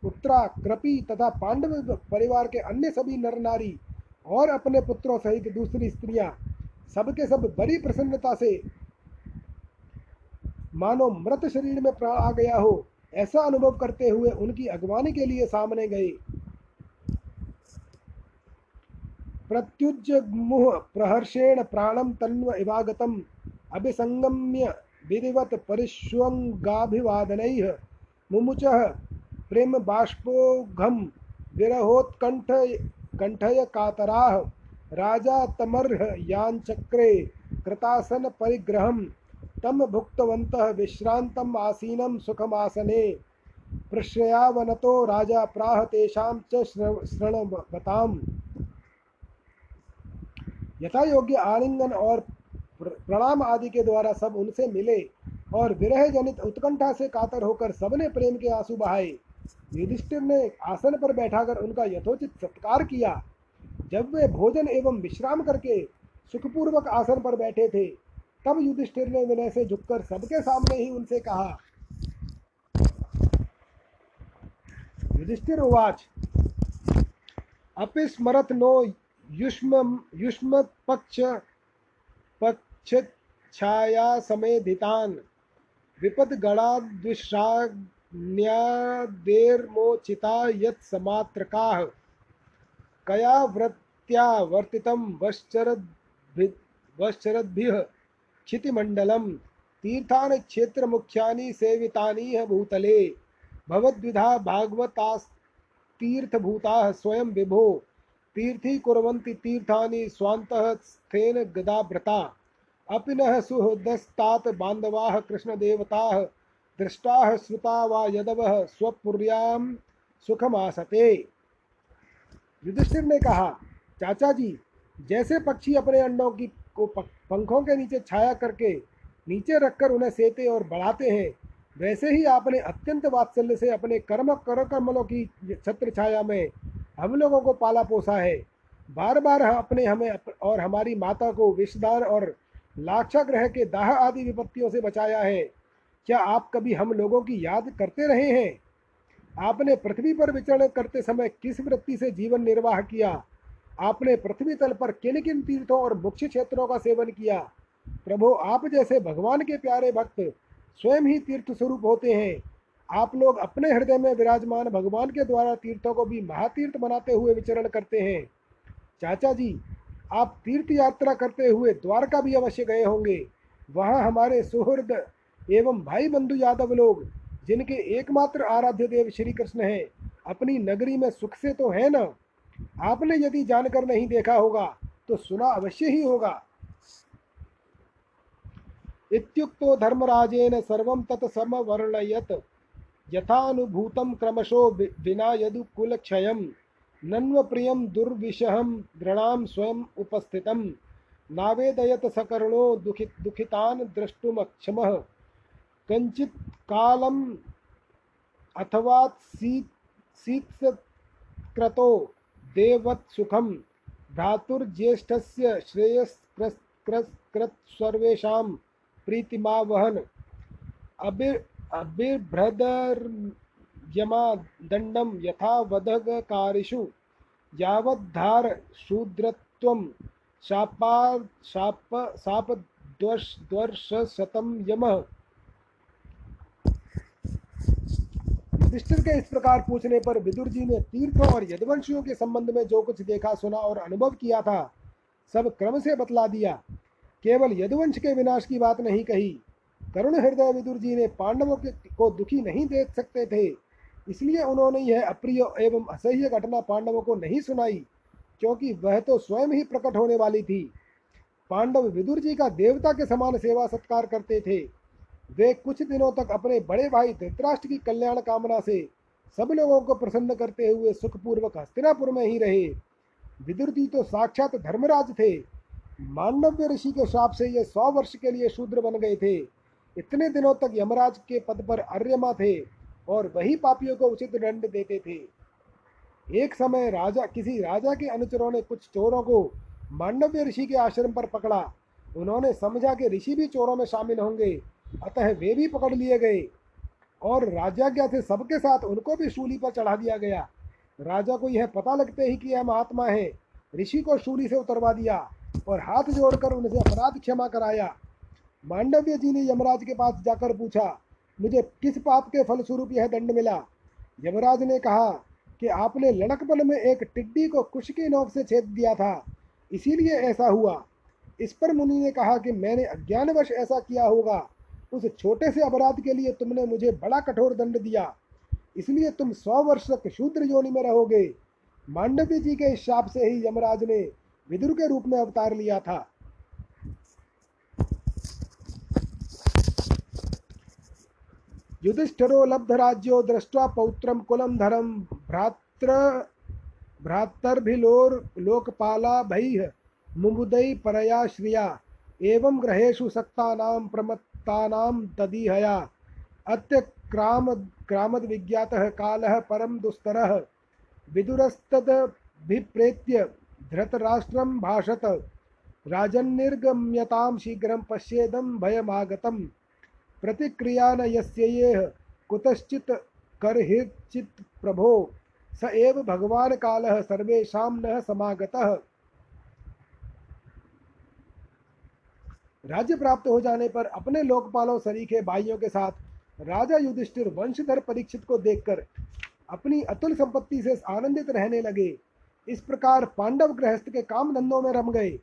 उत्तरा कृपी तथा पांडव परिवार के अन्य सभी नर नारी और अपने पुत्रों सहित दूसरी स्त्रियाँ, सबके सब बड़ी प्रसन्नता से मानो मृत शरीर में प्राण आ गया हो, ऐसा अनुभव करते हुए उनकी अगवानी के लिए सामने गए। प्रत्युज मुह प्रहर्षेण प्राणम तन्व इवागतम। अभिसंगम्य विधिवत परिष्वंगाभिवादनैः मुमुचः प्रेम बाष्पोघम विरहोत्कंठ कंठय कातराः राजा तमर्ह याञ्चक्रे कृतासन परिग्रहम तम भुक्तवन्तः विश्रान्तम् आसीनं सुखमासने। प्रश्रयावनतो राजा प्राह तेषां च शृणवताम्। यथा योग्य आलिंगन और प्रणाम आदि के द्वारा सब उनसे मिले और विरह जनित उत्कंठा से कातर होकर सबने प्रेम के आँसू बहाए। युधिष्ठिर ने आसन पर बैठाकर उनका यथोचित सत्कार किया। जब वे भोजन एवं विश्राम करके सुखपूर्वक आसन पर बैठे थे, तब युधिष्ठिर ने विनय से झुककर सबके सामने ही उनसे कहा, युधिष्ठिर, उवाच। अपि स्मरत नो युष्म युष्म पक्ष पक्ष छाया समेधितान विपद गणाद्विश्राग्न्यादेर्मोचिता यत् समात्रकाः कया वृत्त्या वर्तितं वश्चरद्भिः क्षितिमण्डलं तीर्थानि क्षेत्रमुख्यानि सेवितानीह भूतले, भवद्विधा भागवतास्तीर्थभूताः स्वयं विभो तीर्थी कुर्वन्ति तीर्थानि स्वान्तः स्थेन गदाभृता अपि नः सुहृदस्तात बान्धवाः कृष्णदेवताः दृष्टाः श्रुता वा यदवः स्वपुर्यां सुखमासते। युधिष्ठिर ने कहा चाचा जी जैसे पक्षी अपने अंडों की को पंखों के नीचे छाया करके नीचे रखकर उन्हें सेते और बढ़ाते हैं, वैसे ही आपने अत्यंत वात्सल्य से अपने कर्म कर कमलों की छत्र छाया में हम लोगों को पाला पोसा है। बार बार अपने, हमें और हमारी माता को विषदान और लाक्षाग्रह के दाह आदि विपत्तियों से बचाया है। क्या आप कभी हम लोगों की याद करते रहे हैं? आपने पृथ्वी पर विचरण करते समय किस वृत्ति से जीवन निर्वाह किया? आपने पृथ्वी तल पर किन किन तीर्थों और मुख्य क्षेत्रों का सेवन किया? प्रभु, आप जैसे भगवान के प्यारे भक्त स्वयं ही तीर्थ स्वरूप होते हैं। आप लोग अपने हृदय में विराजमान भगवान के द्वारा तीर्थों को भी महातीर्थ बनाते हुए विचरण करते हैं। चाचा जी, आप तीर्थ यात्रा करते हुए द्वारका भी अवश्य गए होंगे। वहाँ हमारे सुहृद एवं भाई बंधु यादव लोग, जिनके एकमात्र आराध्य देव श्री कृष्ण हैं, अपनी नगरी में सुख से तो है ना? आपने यदि जानकर नहीं देखा होगा तो सुना अवश्य ही होगा। इत्युक्तो धर्मराजेन सर्वं तत् समवर्णयत् यथानुभूतं क्रमशो विना यदुकुलक्षयं नन्वप्रियं दुर्विषहं दृणां स्वयम् उपस्थितं, नावेदयत सकर्णो दुखि, दुखितान् द्रष्टुमक्षमः। कञ्चित् कालम् अथवा सीत् सीत्सत्क्रतो देवत्सुखं, भ्रातुर्ज्येष्ठस्य श्रेयस्कृत् सर्वेषां प्रीतिमावहन। अबिर अबिर्भ्रदर्यमा दण्डं यथा वधगकारिषु यावद्धार शापा शाप शापद्वर्षशतं यमः। के इस प्रकार पूछने पर विदुर जी ने तीर्थों और यदवंशियों के संबंध में जो कुछ देखा, सुना और अनुभव किया था, सब क्रम से बतला दिया। केवल यदुवंश के विनाश की बात नहीं कही। करुण हृदय विदुर जी ने पांडवों के को दुखी नहीं देख सकते थे। इसलिए उन्होंने यह अप्रिय एवं असह्य घटना पांडवों को नहीं सुनाई, क्योंकि वह तो स्वयं ही प्रकट होने वाली थी। पांडव विदुर जी का देवता के समान सेवा सत्कार करते थे। वे कुछ दिनों तक अपने बड़े भाई धृतराष्ट्र की कल्याण कामना से सब लोगों को प्रसन्न करते हुए सुखपूर्वक हस्तिनापुर में ही रहे। विदुर जी तो साक्षात धर्मराज थे। मांडव्य ऋषि के श्राप से ये सौ वर्ष के लिए शूद्र बन गए थे। इतने दिनों तक यमराज के पद पर अर्यमा थे और वही पापियों को उचित दंड देते थे। एक समय राजा, किसी राजा के अनुचरों ने कुछ चोरों को मांडव्य ऋषि के आश्रम पर पकड़ा। उन्होंने समझा कि ऋषि भी चोरों में शामिल होंगे, अतः वे भी पकड़ लिए गए और राजाज्ञा से सबके साथ उनको भी शूली पर चढ़ा दिया गया। राजा को यह पता लगते ही कि यह महात्मा है, ऋषि को शूली से उतरवा दिया और हाथ जोड़कर उनसे अपराध क्षमा कराया। मांडव्य जी ने यमराज के पास जाकर पूछा, मुझे किस पाप के फलस्वरूप यह दंड मिला? यमराज ने कहा कि, आपने लड़कपन में एक टिड्डी को कुश की नोक से छेद दिया था, इसीलिए ऐसा हुआ। इस पर मुनि ने कहा कि मैंने अज्ञानवश ऐसा किया होगा। उस छोटे से अपराध के लिए तुमने मुझे बड़ा कठोर दंड दिया। इसलिए तुम सौ वर्ष तक शूद्र योनि में रहोगे। मांडव्य जी के इस शाप से ही यमराज ने विदुर के रूप में अवतार लिया था। युधिष्ठिरो लब्ध राज्यो दृष्टवा पौत्रम कुलम धरम भ्रात्र भ्रातर्भिलोर लोकपाला भैः मुमुदई परया श्रिया। एवं ग्रहेषु सक्तानां प्रमत् भक्तानां तदीहया अत्य क्राम क्रामद्विज्ञातः कालः परं दुस्तरः। विदुरस्तदभिप्रेत्य धृतराष्ट्रं भाषत। राजन्निर्गम्यतां शीघ्रं पश्येदं भयमागतं प्रतिक्रिया न यस्येह कुतश्चित् करहिर्चित् प्रभो। स एव भगवान् कालः सर्वेषां न समागतः। राज्य प्राप्त हो जाने पर अपने लोकपालों, सरीखे, भाइयों के साथ राजा युधिष्ठिर वंशधर परीक्षित को देखकर अपनी अतुल संपत्ति से आनंदित रहने लगे। इस प्रकार पांडव गृहस्थ के काम धंधों में रम गए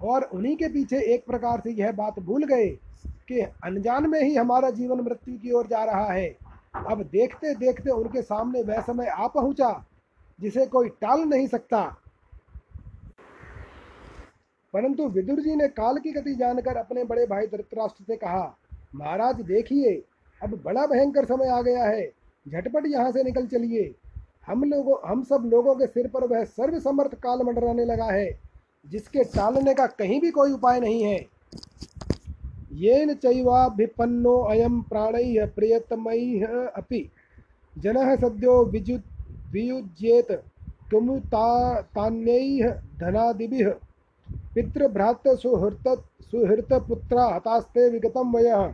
और उन्हीं के पीछे एक प्रकार से यह बात भूल गए। कि अनजान में ही हमारा जीवन मृत्यु की ओर जा रहा है। अब देखते देखते उनके सामने वह समय आ पहुँचा, जिसे कोई टाल नहीं सकता। परंतु विदुर जी ने काल की गति जानकर अपने बड़े भाई धृतराष्ट्र से कहा, महाराज, देखिए, अब बड़ा भयंकर समय आ गया है। झटपट यहाँ से निकल चलिए। हम लोगों, हम सब लोगों के सिर पर वह सर्वसमर्थ काल मंडराने लगा है, जिसके टालने का कहीं भी कोई उपाय नहीं है। येन चैवाभिपन्नो अयम प्राणैः प्रियतमैः अपि। जनः सद्यो विजु, वियुज्येत तान्यैः धनादिभिः। पितृभ्रात सुहृत सुहृतपुत्रा, हतास्ते विगतं वयः।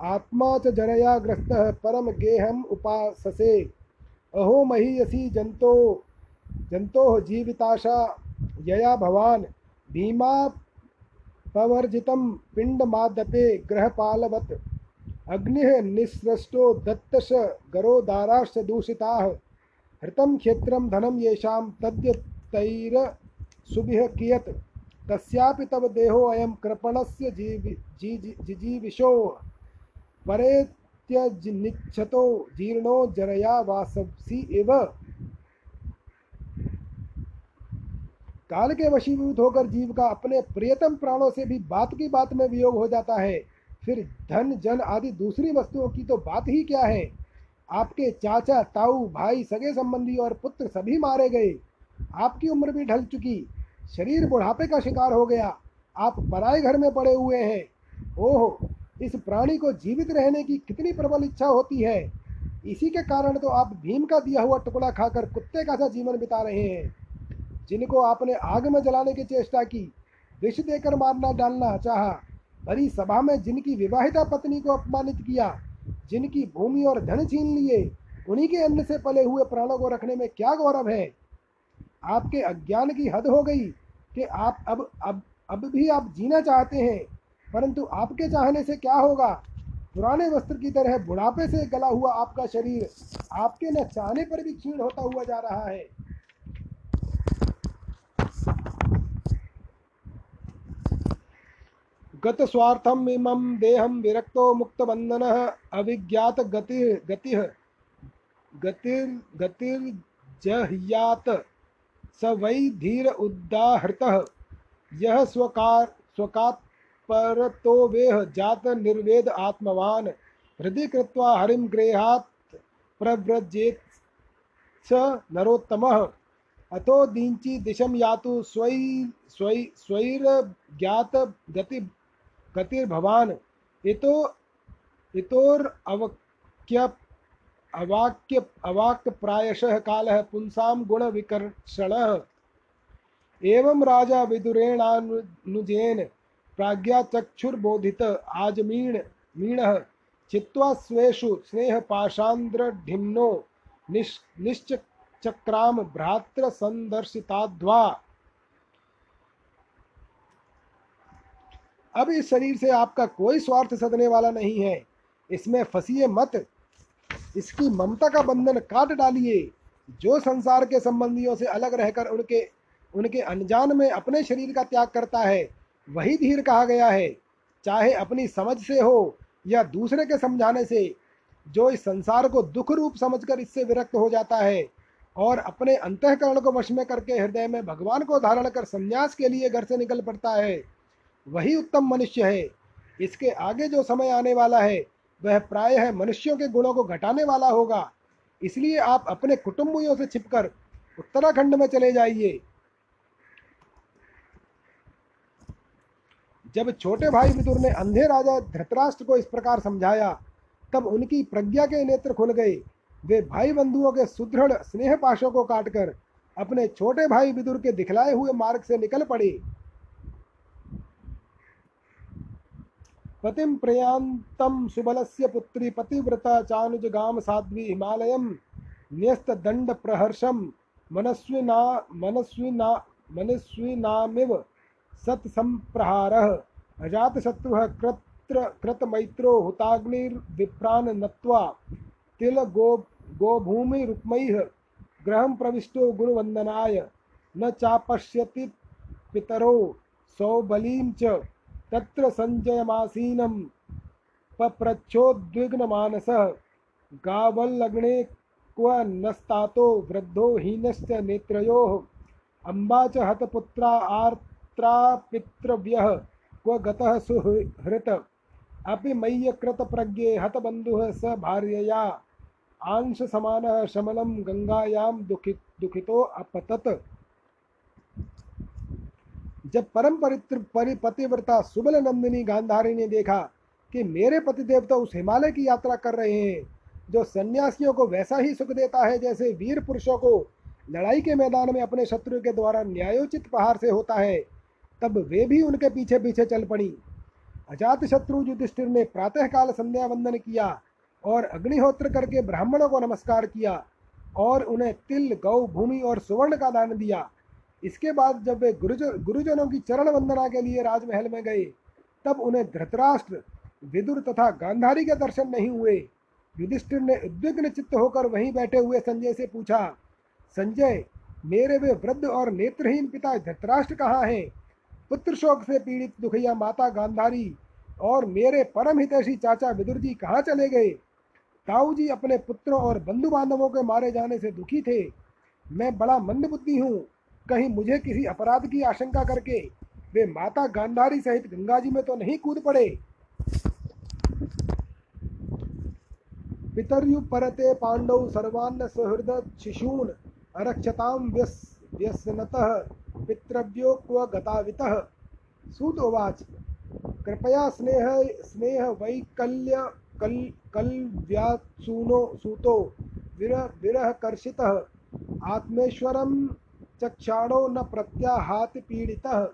आत्मा च जनया ग्रस्तः, परम गेहम उपाससे। अहो महीयसी जंतो जंतोः जीविताशा, यया भवान्। भीमा पवर्जितं पिण्डमादपे ग्रहपालवत् अग्निः निःसृष्टो दत्तश गरोदाराश्च दूषिताः। हृतं क्षेत्रं धनं येषां तद्यतैरसुभिः कियत्। तस्यापि तव देहोऽयं कृपणस्य जीवि जी जिजीविषो। परेत्यनिच्छतो जीर्णो जरया वासवसी इव। काल के वशीभूत होकर जीव का अपने प्रियतम प्राणों से भी बात की बात में वियोग हो जाता है। फिर धन जन आदि दूसरी वस्तुओं की तो बात ही क्या है? आपके चाचा, ताऊ, भाई सगे संबंधी और पुत्र सभी मारे गए। आपकी उम्र भी ढल चुकी। शरीर बुढ़ापे का शिकार हो गया। आप पराए घर में पड़े हुए हैं। ओह, इस प्राणी को जीवित रहने की कितनी प्रबल इच्छा होती है। इसी के कारण तो आप भीम का दिया हुआ टुकड़ा खाकर कुत्ते का सा जीवन बिता रहे हैं। जिनको आपने आग में जलाने की चेष्टा की, विष देकर मारना डालना चाहा, भरी सभा में जिनकी विवाहिता पत्नी को अपमानित किया, जिनकी भूमि और धन छीन लिए, उन्हीं के अन्न से पले हुए प्राणों को रखने में क्या गौरव है? आपके अज्ञान की हद हो गई कि आप अब अब अब भी आप जीना चाहते हैं, परंतु आपके चाहने से क्या होगा? पुराने वस्त्र की तरह बुढ़ापे से गला हुआ आपका शरीर आपके न चाहने पर भी क्षीण होता हुआ जा रहा है। गत स्वार्थम इमं देहम विरक्तो गति गति, गतिर गतिर्जह्यात स वै धीर उदाहृत यह स्वकार स्वकात परतो वेह जात निर्वेद आत्मवान। हृदय कृत्वा हरिम गृहात प्रव्रजेत स नरोत्तमः। अतो दींची दिशम यातु स्वै स्वै स्वैर ज्ञात गति गतिर्भवान इतो, इतोर अवक्य अवाक्य अवाक्य प्रायशः कालः पुंसां गुणविकर्षणः। एवं राजा विदुरेणानुजेन प्राज्ञा चक्षुर्बोधित आजमीण, मीणः चित्वा स्वेषु स्नेहपाशान्द्रढिम्नो निश् निश्चक्राम भ्रात्र अब इस शरीर से आपका कोई स्वार्थ सदने वाला नहीं है। इसमें फंसिए मत। इसकी ममता का बंधन काट डालिए। जो संसार के संबंधियों से अलग रहकर उनके उनके अनजान में अपने शरीर का त्याग करता है, वही धीर कहा गया है। चाहे अपनी समझ से हो या दूसरे के समझाने से, जो इस संसार को दुख रूप समझकर इससे विरक्त हो जाता है और अपने अंतकरण को वश में करके हृदय में भगवान को धारण कर संन्यास के लिए घर से निकल पड़ता है वही उत्तम मनुष्य है। इसके आगे जो समय आने वाला है, वह प्रायः मनुष्यों के गुणों को घटाने वाला होगा। इसलिए आप अपने कुटुंबियों से छिपकर उत्तराखंड में चले जाइए। जब छोटे भाई विदुर ने अंधे राजा धृतराष्ट्र को इस प्रकार समझाया, तब उनकी प्रज्ञा के नेत्र खुल गए। वे भाई बंधुओं के सुदृढ़ स्नेह पाशों को काटकर अपने छोटे भाई विदुर के दिखलाए हुए मार्ग से निकल पड़े। पतिम प्रयांतम सुबलस्य पुत्री पतिव्रता चानुजगाम साध्वी हिमालयम न्यस्त दंड प्रहर्षम मनस्विना मनस्विना, मनस्विनामिव सत संप्रहारः अजातशत्रुः कृत्र कृतमैत्रो हुताग्निर्विप्रान् नत्वा तिल गो गोभूमि रुक्मैः गृहं प्रविष्टो गुरुवन्दनाय। न चापश्यति पितरो सौबलीं च तत्र सञ्जयमासीनं पप्रच्छोद्विग्नमानसः। गावल्लग्ने क्व नस्तातो वृद्धो हीनश्च नेत्रयोः। अम्बा च हतपुत्रा आर्त्रा पितृव्यः क्व गतः सुहृत। अपि मय्यकृतप्रज्ञे हतबन्धुः स भार्यया। आंशसमानः शमलं गङ्गायां दुखि दुखितो अपतत। जब परम परित्र परि पतिव्रता सुबल नंदिनी गांधारी ने देखा कि मेरे पतिदेव तो उस हिमालय की यात्रा कर रहे हैं, जो सन्यासियों को वैसा ही सुख देता है जैसे वीर पुरुषों को लड़ाई के मैदान में अपने शत्रु के द्वारा न्यायोचित पहाड़ से होता है, तब वे भी उनके पीछे पीछे चल पड़ी। अजात शत्रु युधिष्ठिर ने प्रातःकाल संध्या वंदन किया और अग्निहोत्र करके ब्राह्मणों को नमस्कार किया और उन्हें तिल, गौ, भूमि और सुवर्ण का दान दिया। इसके बाद जब वे गुरुजन, गुरुजनों की चरण वंदना के लिए राजमहल में गए, तब उन्हें धृतराष्ट्र, विदुर तथा गांधारी के दर्शन नहीं हुए। युधिष्ठिर ने उद्विग्न चित्त होकर वहीं बैठे हुए संजय से पूछा, संजय, मेरे वे वृद्ध और नेत्रहीन पिता धृतराष्ट्र कहाँ हैं? पुत्र शोक से पीड़ित दुखिया माता गांधारी और मेरे परम हितैषी चाचा विदुर जी कहाँ चले गए? ताऊ जी अपने पुत्रों और बंधु बांधवों के मारे जाने से दुखी थे। मैं बड़ा मंदबुद्धि हूँ। कहीं मुझे किसी अपराध की आशंका करके वे माता गांधारी सहित गंगा जी में तो नहीं कूद पड़े। पितर्यु परते पांडव सर्वान्न सुहृद शिशून अरक्षताम व्यस व्यसनतः पितृव्यो क्व गतावितः। सूत उवाच, कृपया स्नेह स्नेह वैकल्य कल कल व्यासूनो सूतो विरह विरह कर्षितः आत्मेश्वरम चक्षाणो न प्रत्याहाति पीडितः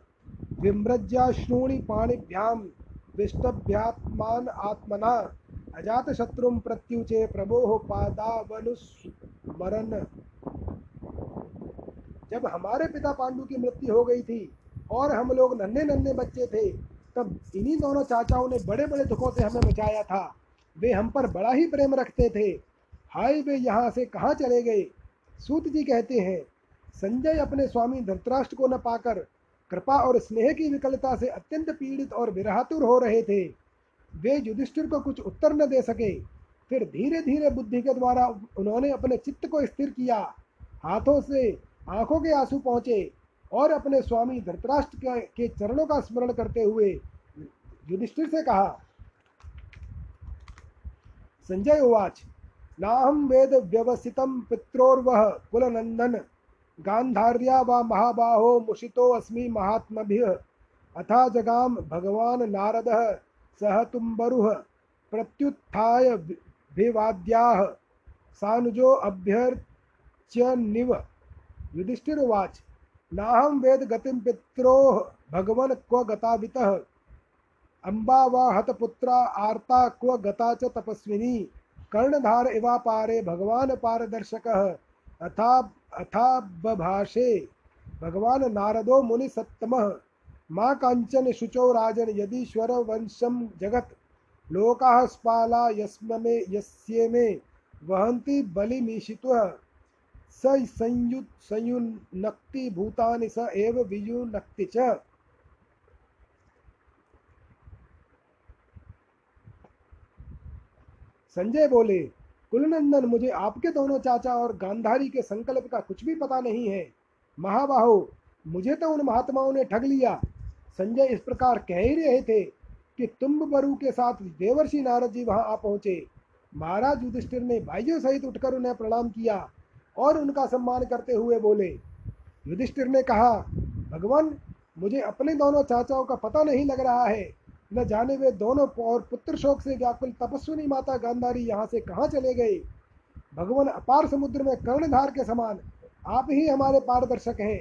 विमृज्याश्रूणि पाणिभ्यां विष्टभ्यात्मान आत्मना। अजातशत्रुं प्रत्युचे प्रभोः पादावनुस्मरन्। जब हमारे पिता पांडु की मृत्यु हो गई थी और हम लोग नन्हे नन्हे बच्चे थे, तब इन्हीं दोनों चाचाओं ने बड़े बड़े दुखों से हमें बचाया था। वे हम पर बड़ा ही प्रेम रखते थे। हाय वे यहाँ से कहाँ चले गए? सूत जी कहते हैं संजय अपने स्वामी धृतराष्ट्र को न पाकर कृपा और स्नेह की विकलता से अत्यंत पीड़ित और विरातुर हो रहे थे। वे युधिष्ठिर को कुछ उत्तर न दे सके। फिर धीरे धीरे बुद्धि के द्वारा उन्होंने अपने चित्त को स्थिर किया। हाथों से आँखों के आँसू पहुँचे और अपने स्वामी धृतराष्ट्र के चरणों का स्मरण करते हुए युधिष्ठिर से कहा, संजय उवाच। नाहम वेद व्यवसितम पित्रोर्वह कुलनंदन। गांधार्या व महाबाहो मुषितो अस्मि महात्मभिः। अथा जगाम भगवान नारद सह तुम्बरुः प्रत्युत्थाय भिवाद्याः सानुजो निव युधिष्ठिर उवाच नाहं वेद गतिं पित्रोः भगवन् क्व गतावितः। अम्बा वा हतपुत्रा आर्ता क्व गता च तपस्विनी। कर्णधार इवापारे भगवान् पारदर्शकः। अथा अथा बभाषे भगवान नारदो मुनि सत्तम माँ कांचन शुचो राजन यदीश्वर वंशम जगत। लोका स्पाला यस्मे यस्ये में, वहन्ति बलिमीशित्व स संयु संयुनक्ति भूतानि, स एव वियुनक्ति च। संजय बोले कुलनंदन, मुझे आपके दोनों चाचा और गांधारी के संकल्प का कुछ भी पता नहीं है। महाबाहो, मुझे तो उन महात्माओं ने ठग लिया। संजय इस प्रकार कह ही रहे थे कि तुम्ब बरु के साथ देवर्षि नारद जी वहाँ आ पहुँचे। महाराज युधिष्ठिर ने भाइयों सहित उठकर उन्हें प्रणाम किया और उनका सम्मान करते हुए बोले, युधिष्ठिर ने कहा, भगवान, मुझे अपने दोनों चाचाओं का पता नहीं लग रहा है। न जाने वे दोनों और पुत्र शोक से व्याकुल तपस्विनी माता गांधारी यहाँ से कहाँ चले गए? भगवान अपार समुद्र में कर्णधार के समान आप ही हमारे पारदर्शक हैं।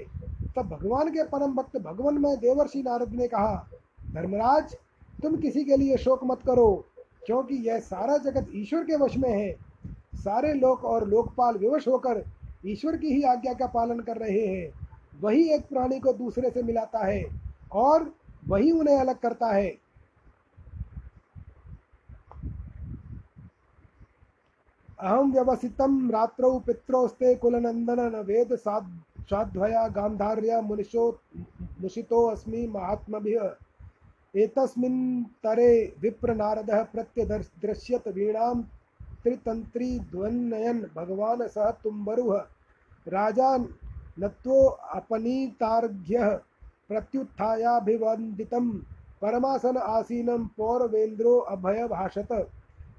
तब भगवान के परम भक्त भगवान में देवर्षि नारद ने कहा, धर्मराज, तुम किसी के लिए शोक मत करो, क्योंकि यह सारा जगत ईश्वर के वश में है। सारे लोक और लोकपाल विवश होकर ईश्वर की ही आज्ञा का पालन कर रहे हैं। वही एक प्राणी को दूसरे से मिलाता है और वही उन्हें अलग करता है। अहम व्यवसितम रात्रौ पित्रोस्ते कुलनंदन वेद साध्वया गांधार्य मुनिशो अस्मि महात्मभिः। एतस्मिन् तरे विप्रनारदः प्रत्यदृश्यत वीणां त्रितंत्री ध्वनयन भगवान सह तुम्बरुह राजा नत्वो अपनीतार्घ्य प्रत्युत्थायाभिवन्दितं। परमासन आसीनं पौरवेन्द्रो अभय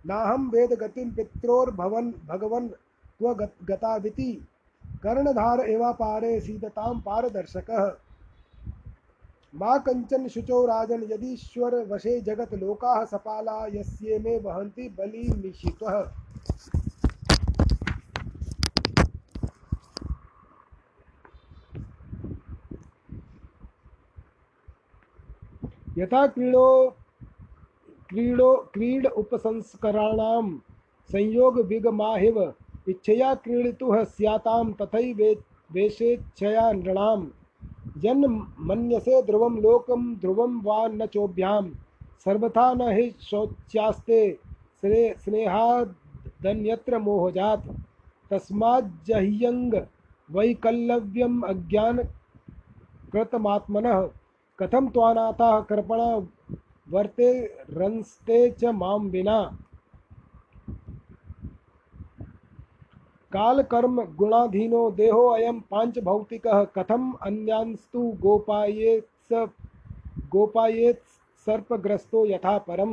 भाषत नाहं वेद गतिं पित्रोर्भवन् भगवन् त्व गताविति कर्णधार एवापारे सीदतां पारदर्शक। मा कंचन शुचो राजन यदीश्वर वशे जगत लोका सपाला यस्ये में वहन्ति बलि निशितः। यथा क्रीडो क्रीडो, क्रीड उपसंस्कराणां संयोग विगमाहिव। इच्छया क्रीडितुः स्यातां तथैव वेशेच्छया नृणां जन्म मन्यसे ध्रुवं लोकं, ध्रुवं वा न चोभ्यां सर्वथा न हि शौच्यास्ते, स्ने, स्नेहादन्यत्र मोहजात। तस्माज्जह्यङ्ग वैकल्यव्यम् अज्ञानकृतमात्मनः। कथम त्वानाथा कर्पणा वर्ते रंस्ते च माम बिना। काल कर्म गुणाधीनो देहो अयम पाँच भौतिक कथम अन्यांस्तु गोपायेत्स गोपायेत सर्पग्रस्तो यथा परम।